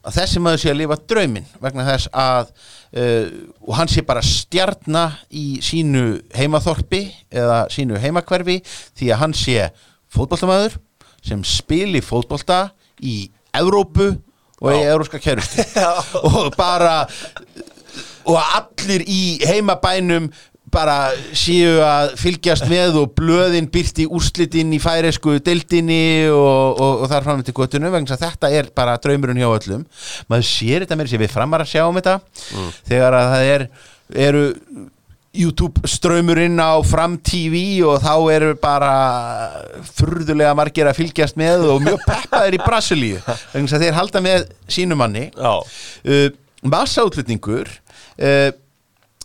að þessi maður sé að lifa drauminn vegna þess að uh, og hann sé bara stjarna í sínu heimaþorpi eða sínu heimakverfi því að hann sé fótboltamaður sem spili fótbolta í Evrópu og í európska kærusti og bara og allir í heimabænum bara séu að fylgjast með og blöðin byrti úrslitin í færesku deildinni og, og, og þar fram til göttunum vegna þess að þetta er bara draumurinn hjá öllum. Maður sér þetta með sér við framar að sjá um þetta. Þegar að það er eru YouTube ströymurinn á Fram TV og þá eru bara furðulega margir að fylgjast með og mjög peppaðir í Brasilíu. Vegna þess að þeir halda með sínu manni. Já, uh, massaútlutningur uh,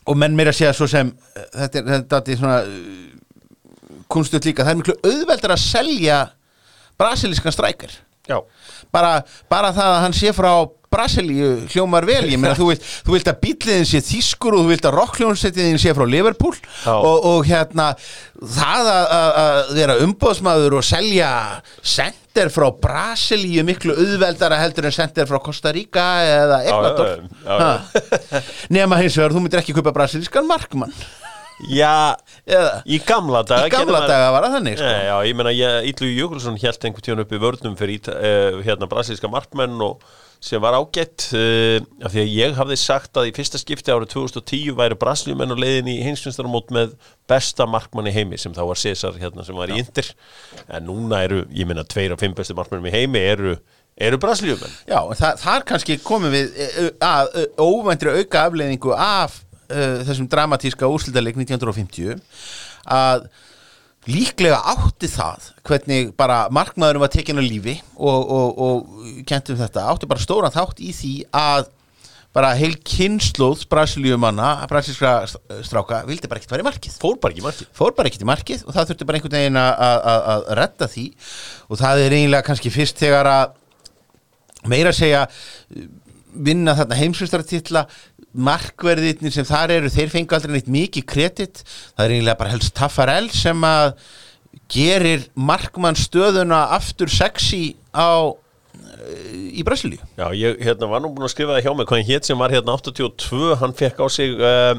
og menn meira segja svo sem uh, þetta er, þetta er svona uh, kunstuð líka, það er miklu auðveldar að selja brasilískan strækir. Bara, bara það að hann sé frá Brasilíu hljómar vel, ég meina þú þú vilt að bíliðin sé þýskur og þú vilt að rockljónsettiðin sé frá Liverpool. Og, og hérna það að, vera umbóðsmaður og selja sender frá Brasilíu miklu auðveldara heldur en sender frá Costa Rica eða Ecuador. nema hins vegar þú myndir ekki kaupa brasilískan markmann. Já, Eða, í gamla daga í gamla maður- daga var það þannig sko. Nei, já, ég meina, ég, Íllu Jökulsson held einhvern tíðan upp í vörnum fyrir uh, hérna brasilíska markmenn og sem var ágætt uh, af því að ég hafði sagt að í fyrsta skipti árið 2010 væri brasilíumenn og leiðin í hinsvinstarmót með besta markmann í heimi sem þá var César hérna sem var í Inter. En núna eru, ég meina, tveir af fimm bestu markmennum í heimi eru, eru brasilíumenn. Já, það, þar kannski komum við e, e, að óvæntri auka afleiðingu af uh, þessum dramatíska úrslitaleik 1950 að líklega átti það hvernig bara markmaðurinn var tekin á lífi og, og, og kentum þetta, átti bara stóran þátt í því að bara heil kynnslóð brasilíumanna, brasilíska stráka vildi bara ekkert fara í markið. Fór bara ekki í markið. Fór bara ekkert í markið og það þurfti bara einhvern veginn að- redda því. Og það er eiginlega kannski fyrst þegar að meira segja vinna þarna heimsvistartitla markverðirnir sem þar eru þeir fengi aldrei neitt mikið kredit. Það er eiginlega bara helst Taffarel sem að gerir markmann stöðuna aftur sexy á í Brasilíu. Já, ég hérna, var nú búin að skrifa það hjá mig hvað hétt sem var hérna 82, hann fekk á sig uh,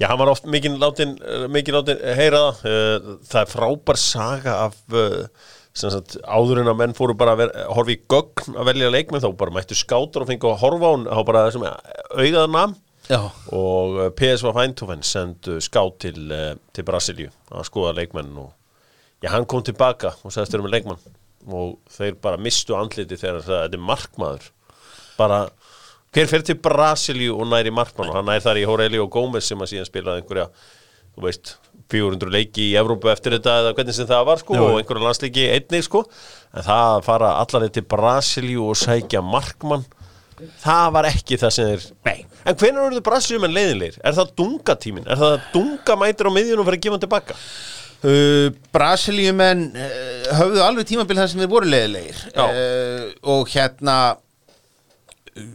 já, hann var oft mikið látin, uh, mikið látin heyra það. Uh, það er frábær saga af uh, sagt, áður en að menn fóru bara að ver, horfa í gögn að velja leikmenn þá bara mættu skátur og fengu að horfa á hann þá bara þessum nam Já, og uh, PSV Eindhoven sendu skát til, uh, til Brasilíu að skoða leikmenn og já, hann kom tilbaka og sagðist þeirra með leikmann. Og þeir bara mistu andliti þegar þetta er markmaður. Bara, hver fer til Brasilíu og næri markmann? Og hann nær þar í Horelio Gómez sem að síðan spilaði einhverja þú veist, 400 leiki í Evrópu eftir þetta eða hvernig sem það var sko Jú. og einhverja landsleiki einnig sko en það að fara allar til Brasilíu og sækja markmann það var ekki það sem þeir Nei. En hvenær eru þið Brasilumenn leiðinleir? Er það dunga tímin? Er það dunga mætir á miðjunum fyrir að gefa hann tilbaka? Uh, Brasilíumenn uh, höfðu alveg tímabil þar sem þeir voru leiðilegir Já. uh, og hérna uh,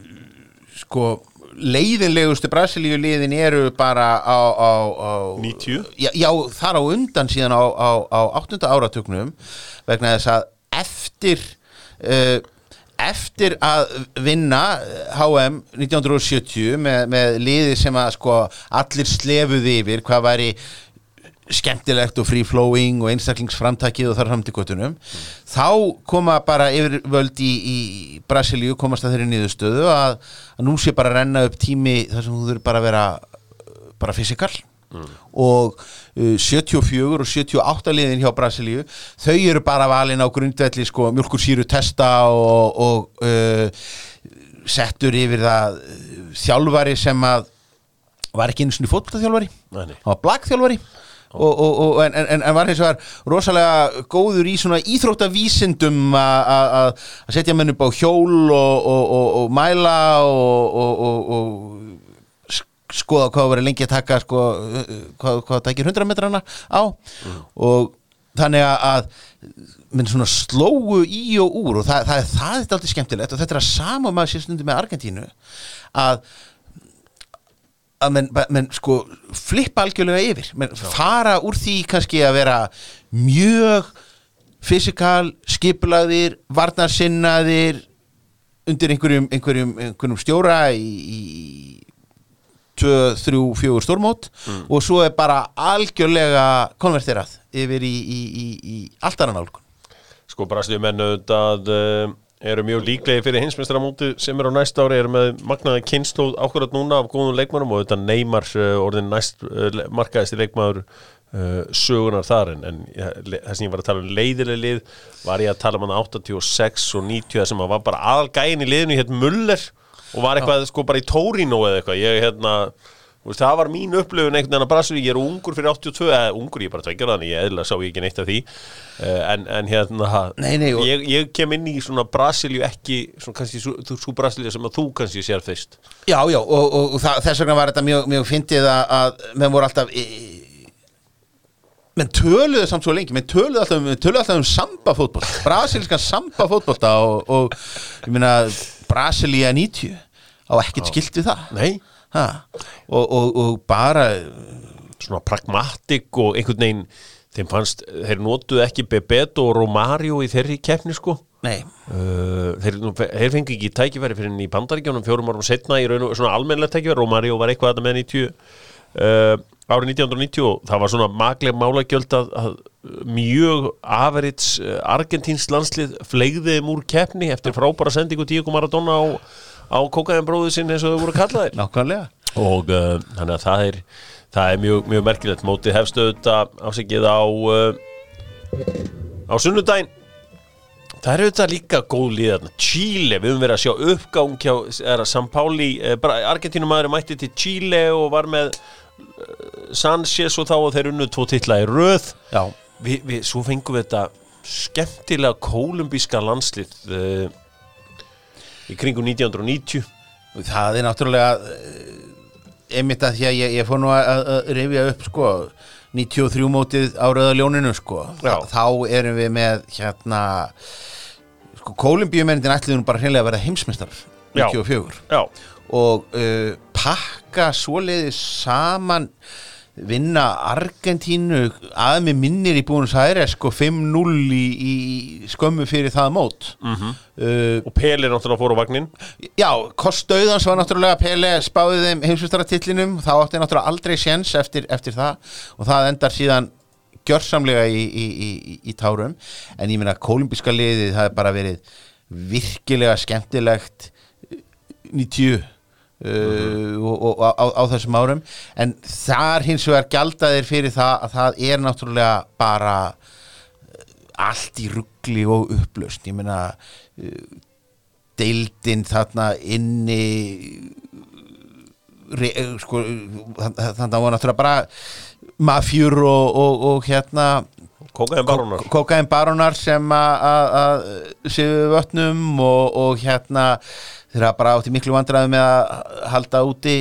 sko leiðinlegustu Brasilíu liðin eru bara á, á, á 90? já, já, þar á undan síðan á, á, á 8. áratögnum vegna þess að eftir uh, eftir að vinna eh, HM 1970 með, með liði sem að sko allir slefuði yfir hvað væri skemmtilegt og free flowing og einstaklingsframtakið og þar fram til göttunum þá koma bara yfirvöld í, í Brasilíu komast að þeirri niðurstöðu að, að nú sé bara renna upp tími þar sem þú þurfi bara að vera uh, bara fysikal. Og uh, 74 og 78 liðin hjá Brasilíu þau eru bara valin á grundvelli sko mjölkursýru testa og, og uh, settur yfir það uh, þjálfari sem að var ekki fótboltaþjálfari. Nei, nei. hann var blagþjálfari og, og, og, en, en, en var hins vegar rosalega góður í svona íþróttavísindum að setja menn upp á hjól og, mæla og, og, og, og sk- skoða hvað verið lengi að taka sko, hvað, hvað tækir 100 metrana á. Og þannig að- menn svona slóu í og úr og það, það, það er alltaf skemmtilegt og þetta er að sama maður sér stundum með Argentínu að að menn, menn sko flippa algjörlega yfir. Menn fara úr því kannski að vera mjög fysikal, skipulagðir varnarsinnaðir undir einhverjum, einhverjum, einhverjum stjóra í, í 2, 3, 4 stórmót og svo er bara algjörlega konverterað yfir í, í, í, allt annan álgun Sko Brasilumenn auðvitað uh, eru mjög líklegi fyrir hinsmestramóti sem er á næsta ári, eru með magnaði kynnslóð ákvörðat núna af góðum leikmannum og auðvitað Neymar uh, orðin næst uh, markaðist leikmaður uh, sögunar þar. En, en það sem ég var að tala um leiðileg lið var ég að tala um hann 86 og 90 sem að var bara aðalgæin í liðinu hétt Muller og var eitthvað sko bara í Torino eða eitthvað. Ég hérna veist, það var mín upplifun einhvern veginn að Brasilíu, ég er ungur fyrir 82 eða ungur, ég er bara tveggjur þannig, ég eðla sá ég ekki neitt af því. Uh, en, en hérna Nei, nei, og- ég, ég kem inn í svona Brasilíu ekki, svona kannski svo, svo Brasilíu sem að þú kannski sér fyrst. Já, já, og, og, og það, þess vegna var þetta mjög, mjög fyndið að, menn voru alltaf e, menn töluðu samt svo lengi menn töluðu alltaf, um- töluðu alltaf um samba fótboll brasilískan samba fótbolta og, og ég meina Brasilia 90 á ekkert skilt við það. Nei, og, og, og bara svona pragmatik og einhvern veginn þeim fannst, þeir notuðu ekki Bebeto og Romario í þeirri keppni sko. Nei, Uh, þeir, þeir fengi ekki tækifæri fyrir í bandaríkjónum fjórum árum setna í raun og svona almennlega tækifæri. Romario var eitthvað þarna með 90 uh, árið 1990 og það var svona magleg málagjöld að, að mjög averits argentíns landslið fleigði þeim úr keppni eftir frábæra sendingu Diego Maradona á, á kókaðinbróðu sinn eins og þau voru kallaðir. Nákvæmlega. Og uh, þannig að það er það er mjög, mjög merkilegt. Mótið hefstu auðvitað afsækið á uh, á sunnudaginn. Það er auðvitað líka góð líðan Chile, við höfum verið að sjá uppgang hjá Pauli, eh, bara Argentínumæður mætti til Chile og var með uh, Sanchez og þá og þeir unnu tvo titla í röð. Vi, vi, svo fengum við þetta skemmtilega kolumbíska landslið uh, í kringum 1990 það er náttúrulega eh, einmitt að því að ég, ég fór nú að, að rifja upp sko 93 mótið á Rauða ljóninu sko Já. þá erum við með hérna sko kólumbíumennindin ætliðum bara hreinlega að vera heimsmeistar Já. 94 Já, og uh, pakka svoleiðis saman vinna Argentínu að með minnir í Búinus Aires sko 5-0 í, í skömmu fyrir það mót. Mhm. uh, og Peli náttúrulega fór á vagnin Já, kostauðans var náttúrulega Pele spáði þeim heimsvistaratitlinum þá átti náttúrulega aldrei séns eftir, eftir það. Og það endar síðan gjörsamlega í, í, í, tárum. En ég meina kolumbíska liðið það er bara verið virkilega skemmtilegt. 90 Uh, og, og á, á þessum árum. En þar hins vegar gjaldaðir fyrir það að það er náttúrulega bara uh, allt í ruggli og upplöst ég meina uh, deildin þarna inni re, sko, þannig að það var náttúrulega bara mafjur og, og, og hérna Kókaðin barónar. kokain baronar sem að- séu vötnum og, og hérna þeirra bara átti miklu vandræði með að halda úti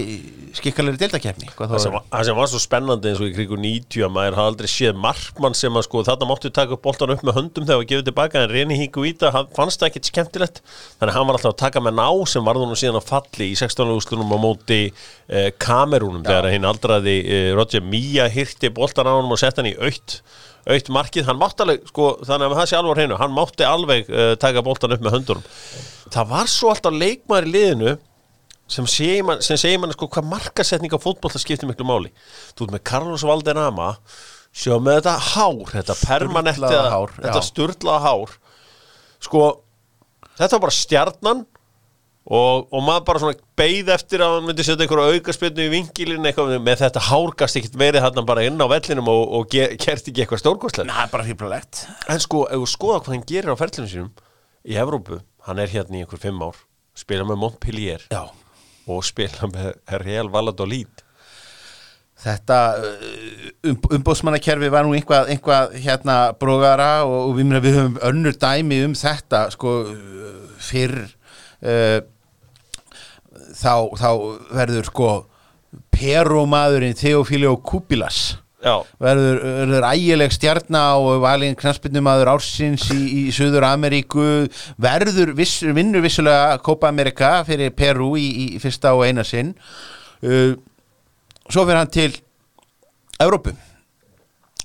skikkalegri deildakefni hvað Það sem, það sem var svo spennandi eins og í krigu 90 að maður hafði aldrei séð markmann sem að sko þarna máttu taka boltan upp með höndum þegar við gefum tilbaka en Reni Higuita hann fannst það ekkert skemmtilegt. Þannig að hann var alltaf að taka með ná sem varð hún síðan að falli í 16. úrslunum á móti eh, Kamerúnum þegar hinn aldraði eh, Roger Mía hirti boltan á honum og sett hann í aukt aukt markið, hann mátti alveg sko, þannig að það sé alveg á hreinu, hann mátti alveg uh, taka boltan upp með höndunum. Það var svo alltaf leikmaður í liðinu sem segir mann, sem segir mann sko, hvað markasetning á fótbolta skiptir miklu máli. Þú ert með Carlos Valderrama sjá með þetta hár, þetta permanent þetta já. sturlaða hár. Sko þetta var bara stjarnan og, og maður bara svona beið eftir að hann myndi setja einhverju aukaspilnu í vingilin eitthvað með þetta hárgast ekkert verið hann bara inn á vellinum og, og ge, kert ekki eitthvað stórkostlega er bara hýrplulegt En sko, ef þú skoða hvað hann gerir á ferlinu sínum í Evrópu, hann er hérna í einhver fimm ár, spila með Montpellier já. og spila með Real Valladolid. Þetta um, umbóðsmannakerfi var nú einhvað, einhvað hérna brógara og, og við, við höfum önnur dæmi um þetta sko fyrr uh, þá, þá verður sko perumaðurinn Theofilio Kubilas Já, verður, verður ægileg stjarnar og valinn knaspinnumadur ársins í, í Suður Ameríku verður viss, vinnur vissulega Copa America fyrir Peru í, í fyrsta og eina sinn. Uh, svo fyrir hann til Evrópu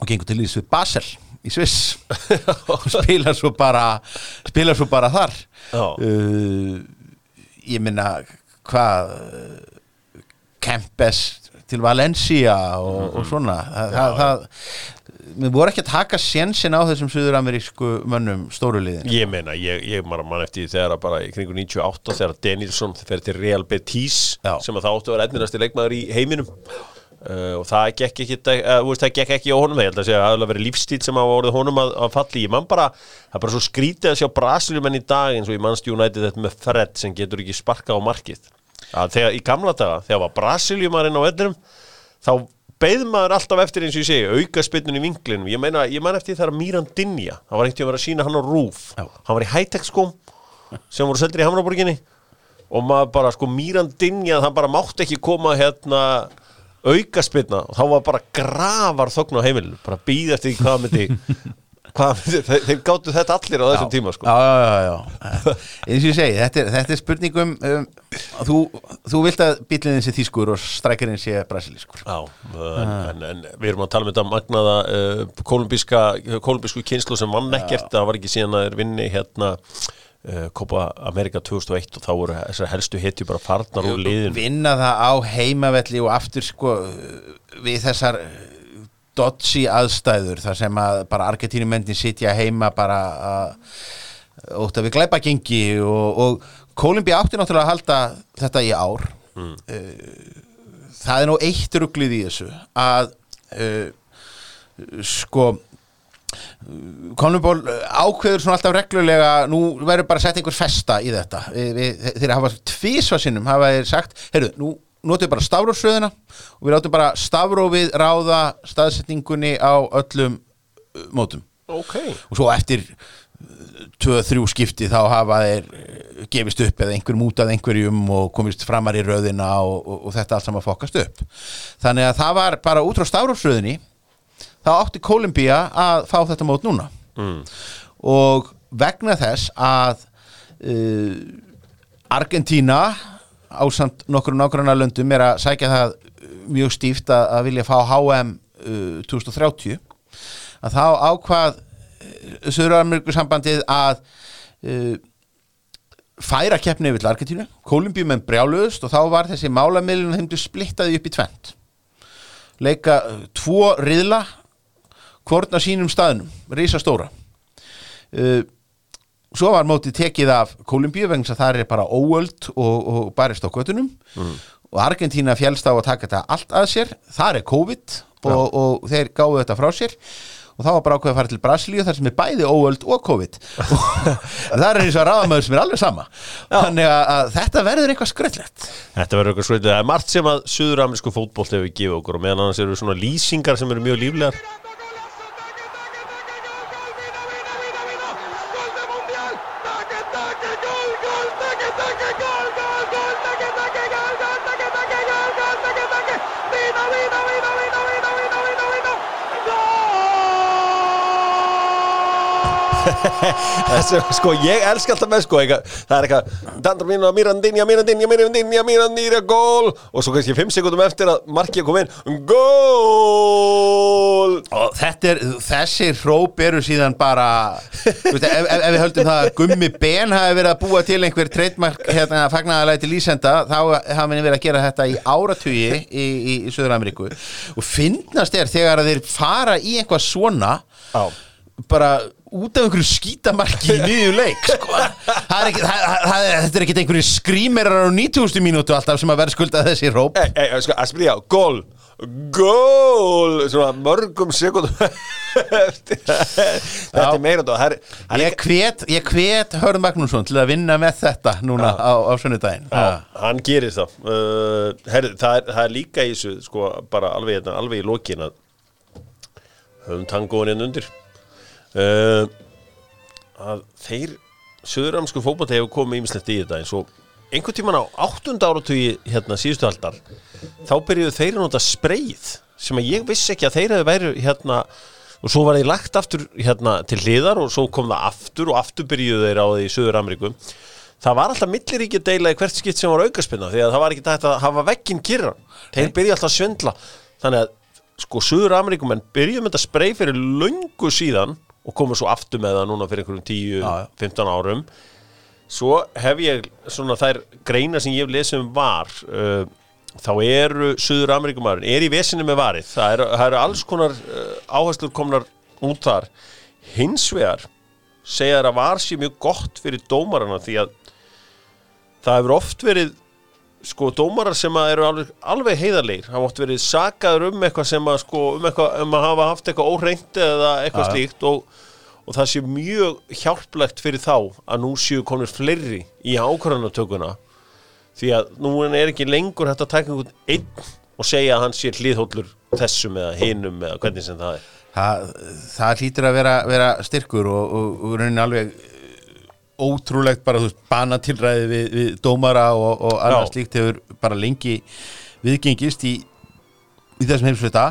og gengur til Ísvið Basel í Sviss. Og spilar svo bara spilar svo bara þar. Uh, ég minna hvað Kempes til Valencia og, og svona. Það, það, það, við voru ekki að taka sjensin á þessum suður-amerísku mönnum stóru liðin. Ég meina, ég, ég bara mann eftir þegar bara í kringu 98 þegar Danielsson fer til Real Betis Já. sem að það áttu að vera ennirasti leikmaður í heiminum uh, og það gekk ekki, uh, veist, það gekk ekki á honum, ég held að segja að það verið lífstíl sem hafa orðið honum að, að falli ég man bara, það er bara svo skrítið að sjá Brasiliumenn í dag eins og í United þetta með Fred sem getur ekki sparka á markið. Að þegar í gamla daga, þegar var Brasiliumarinn á vellinum þá beið maður alltaf eftir eins og ég segi auka spynnun í vinglinum, ég meina, ég man eftir þegar Miran Dinja, það var veginn að vera að sína hann á rúf, Já. hann var í high-tech skóm sem voru seldir í Hamraborginni. Og maður bara sko Miran Dinja það bara mátti ekki koma hérna auka spynna og þá var bara grafar þögn á heimilinu, bara býð eftir því hvað myndi hvað myndi, þeir, þeir gáttu þetta allir á þessum tíma sko. Já, já, já, já. eins og ég segi, þetta er, þetta er spurningum um, þú, þú vilt að bílinni sé þýskur og strækirinn sé brasilískur. Já, en, en, en við erum að tala um þetta magnaða uh, kolumbíska, kolumbísku kynslu sem vann ekkert, það var ekki síðan að þeir vinni hérna Copa America 2001 og þá voru þessar helstu hetju bara farnar úr liðin vinna það á heimavelli og aftur sko við þessar dodgy aðstæður þar sem að bara Argentínumendin sitja heima bara ótt að við glæpa gengi og, og Kolumbía átti náttúrulega að halda þetta í ár mm. það er nú eitt rugglið í þessu að uh, sko Konumból ákveður svona alltaf reglulega nú verður bara að setja einhver festa í þetta. Við, þeir hafa tvísvarsinnum hafa þeir sagt, heyrðu, nú notum við bara stafrófsröðina og við látum bara stafrófið ráða staðsetningunni á öllum uh, mótum. Okay. og svo eftir 2-3 uh, skipti þá hafa þeir gefist upp eða einhver mútað einhverjum og komist framar í röðina og, og, og þetta allt saman fokast upp. Þannig að það var bara út frá stafrófsröðinni þá átti Kolumbía að fá þetta mót núna. Mm. og vegna þess að uh, Argentína ásamt nokkur nákvæmna löndum er að sækja það mjög stíft að, að vilja fá HM uh, 2030 að þá ákvað uh, Söður-Amerikusambandið að uh, færa keppni yfir til Argentínu. Kolumbíum en brjáluðust og þá var þessi málamilin þeimdu splittaði upp í tvent leika uh, tvo riðla hvort að sínum staðnum, reysa stóra uh, svo var mótið tekið af Kolumbíu vegna að það er bara óöld og, og barist á göttunum mm. og Argentína fjælst á að taka þetta allt að sér. Það er COVID og, og þeir gáðu þetta frá sér. Og þá var bara ákveð að fara til Brasilíu þar sem er bæði óöld og COVID. Og það er eins og ráðamöður sem er alveg sama. Já. þannig að, þetta verður eitthvað skröllett Þetta verður eitthvað skröllett, það er margt sem að suður-amerísku fótból hefur gefið okkur og meðan annars eru svona lýsingar sem eru mjög líflegar sko ég elska alltaf með sko eitthvað, það er eitthvað Dandra mínu, Mirandinja, Mirandinja, Mirandinja, Mirandinja, gól. Og svo kannski 5 sekundum eftir að markið kom inn gól! Og þetta er, þessi hróp eru síðan bara veist, ef, ef, ef við höldum það að Gummi Ben hafi verið að búa til einhver treytmark hérna fagnæðalega til Ísenda þá hafa við verið að gera þetta í áratugi í, í, í Söður Ameríku og finnast er þegar að þeir fara í einhvað svona á bara út af einhverju skítamarki í miðjum leik sko. það er ekki, það, það, þetta er ekkert einhverju skrýmerar á 90. mínútu alltaf sem að verða skulda þessi róp Ei, ei, sko, að spyrja, gól. Gól, svona mörgum sekundum þetta er meira þá ég hvet, ég hvet Hörn Magnússon til að vinna með þetta núna á, á sunnudaginn. Hann gerir það. Uh, herri, það, er, það er líka í þessu sko, bara alveg, hérna, alveg í lókin að höfum tangóin inn undir uh, að þeir söðuramsku fókbátti hefur komið ímislegt í þetta eins og einhvern tíman á 8. áratugi hérna síðustu aldar þá byrjuðu þeir að nota spreið sem ég vissi ekki að þeir hefur værið hérna og svo var þeir lagt aftur hérna til hliðar og svo kom það aftur og aftur byrjuðu þeir á því í Suður Ameríku það var alltaf milliríkja deila í hvert skipt sem var aukarspinna því að það var ekki þetta að hafa vekkinn kyrra. Þeir byrjuðu alltaf að svindla. Þannig að sko Suður Ameríkumenn byrjuðu með þetta spreið fyrir lungu síðan og komum svo aftur með það núna fyrir einhverjum 10-15 árum. Svo hef ég svona þær greina sem ég hef lesið um var uh, þá eru Suður Amerikumæður er í vesinu með varið. Það eru, það eru alls konar uh, áherslur komnar út þar. Hins vegar segja það að var sér mjög gott fyrir dómarana því að það hefur oft verið sko dómarar sem eru alveg, alveg heiðarleir hafa oft verið sagaður um eitthvað sem að sko um, eitthvað, um að hafa haft eitthvað óreint eða eitthvað ja. slíkt og, og það sé mjög hjálplegt fyrir þá að nú séu konur fleiri í ákvarðanatökuna því að nú er ekki lengur hægt að taka einhvern einn og segja að hann sé hlýðhóllur þessum eða hinum eða hvernig sem það er Það, það hlýtur að vera, vera styrkur og, og, og raunin alveg ótrúlegt bara, þú veist, banatilræði við, við dómara og, og annað slíkt hefur bara lengi viðgengist í, í þessum heimsflöta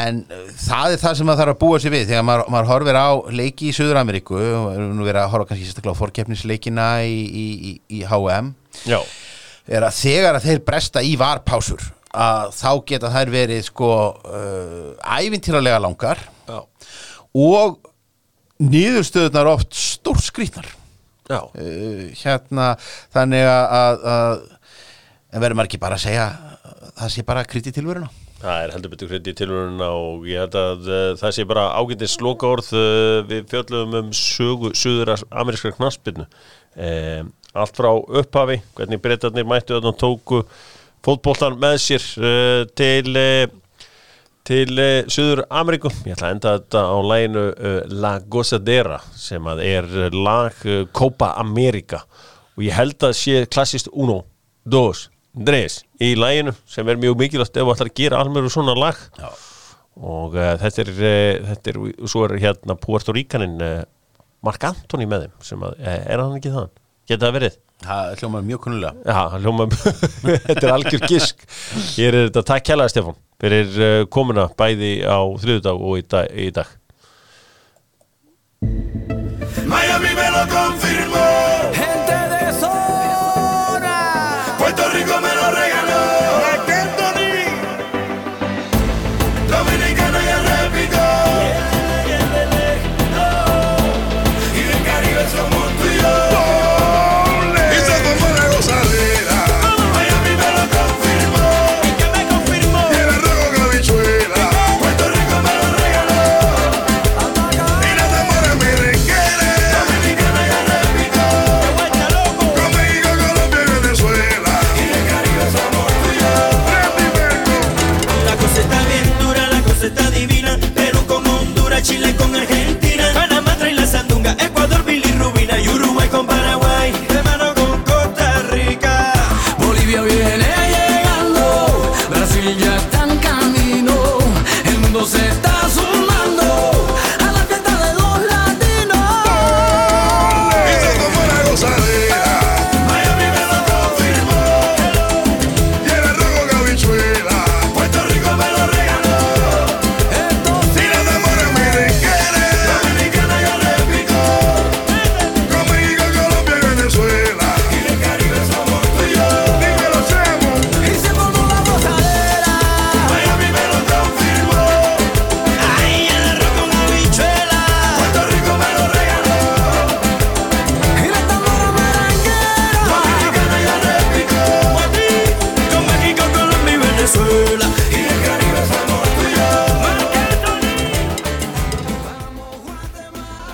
en uh, það er það sem maður þarf að búa sér við þegar maður, maður horfir á leiki í Suður Ameríku og við erum verið að horfa kannski sérstaklega á forkeppnisleikina í, í, í HM Já. er að þegar að þeir bresta í varpásur að þá geta þær verið sko uh, ævintýralega langar Já. og nýðurstöðunar oft stór skrítnar Já. Uh, hérna, þannig að, að, að en verður maður ekki bara að segja að það sé bara kriti tilvöruna Það er heldur betur kredi í tilvörununa og ég held að uh, það sé bara ágættis lokaorð uh, við fjöllum um sögu, söður amerískra knaspinu um, allt frá upphafi hvernig breytarnir mættu þarna og tóku fótboltan með sér uh, til til uh, Suður Ameríku ég ætla að enda þetta á læginu uh, La Gozadera sem að er uh, lag uh, Copa America og ég held að sé klassist uno, dos, tres í læginu sem er mjög mikilvægt ef þú ætlar að gera almöru svona lag Já. og þetta er, þetta er svo er hérna Puerto Ríkanin uh, Mark Antoni með þeim sem að, er hann ekki það? Geta það verið? Það hljómar mjög kunnulega Já, hann hljóma Þetta er algjör gisk Hér er þetta takk kælaði Stefán fyrir uh, komuna bæði á þriðudag og í dag, í dag. Miami me lo confirmó.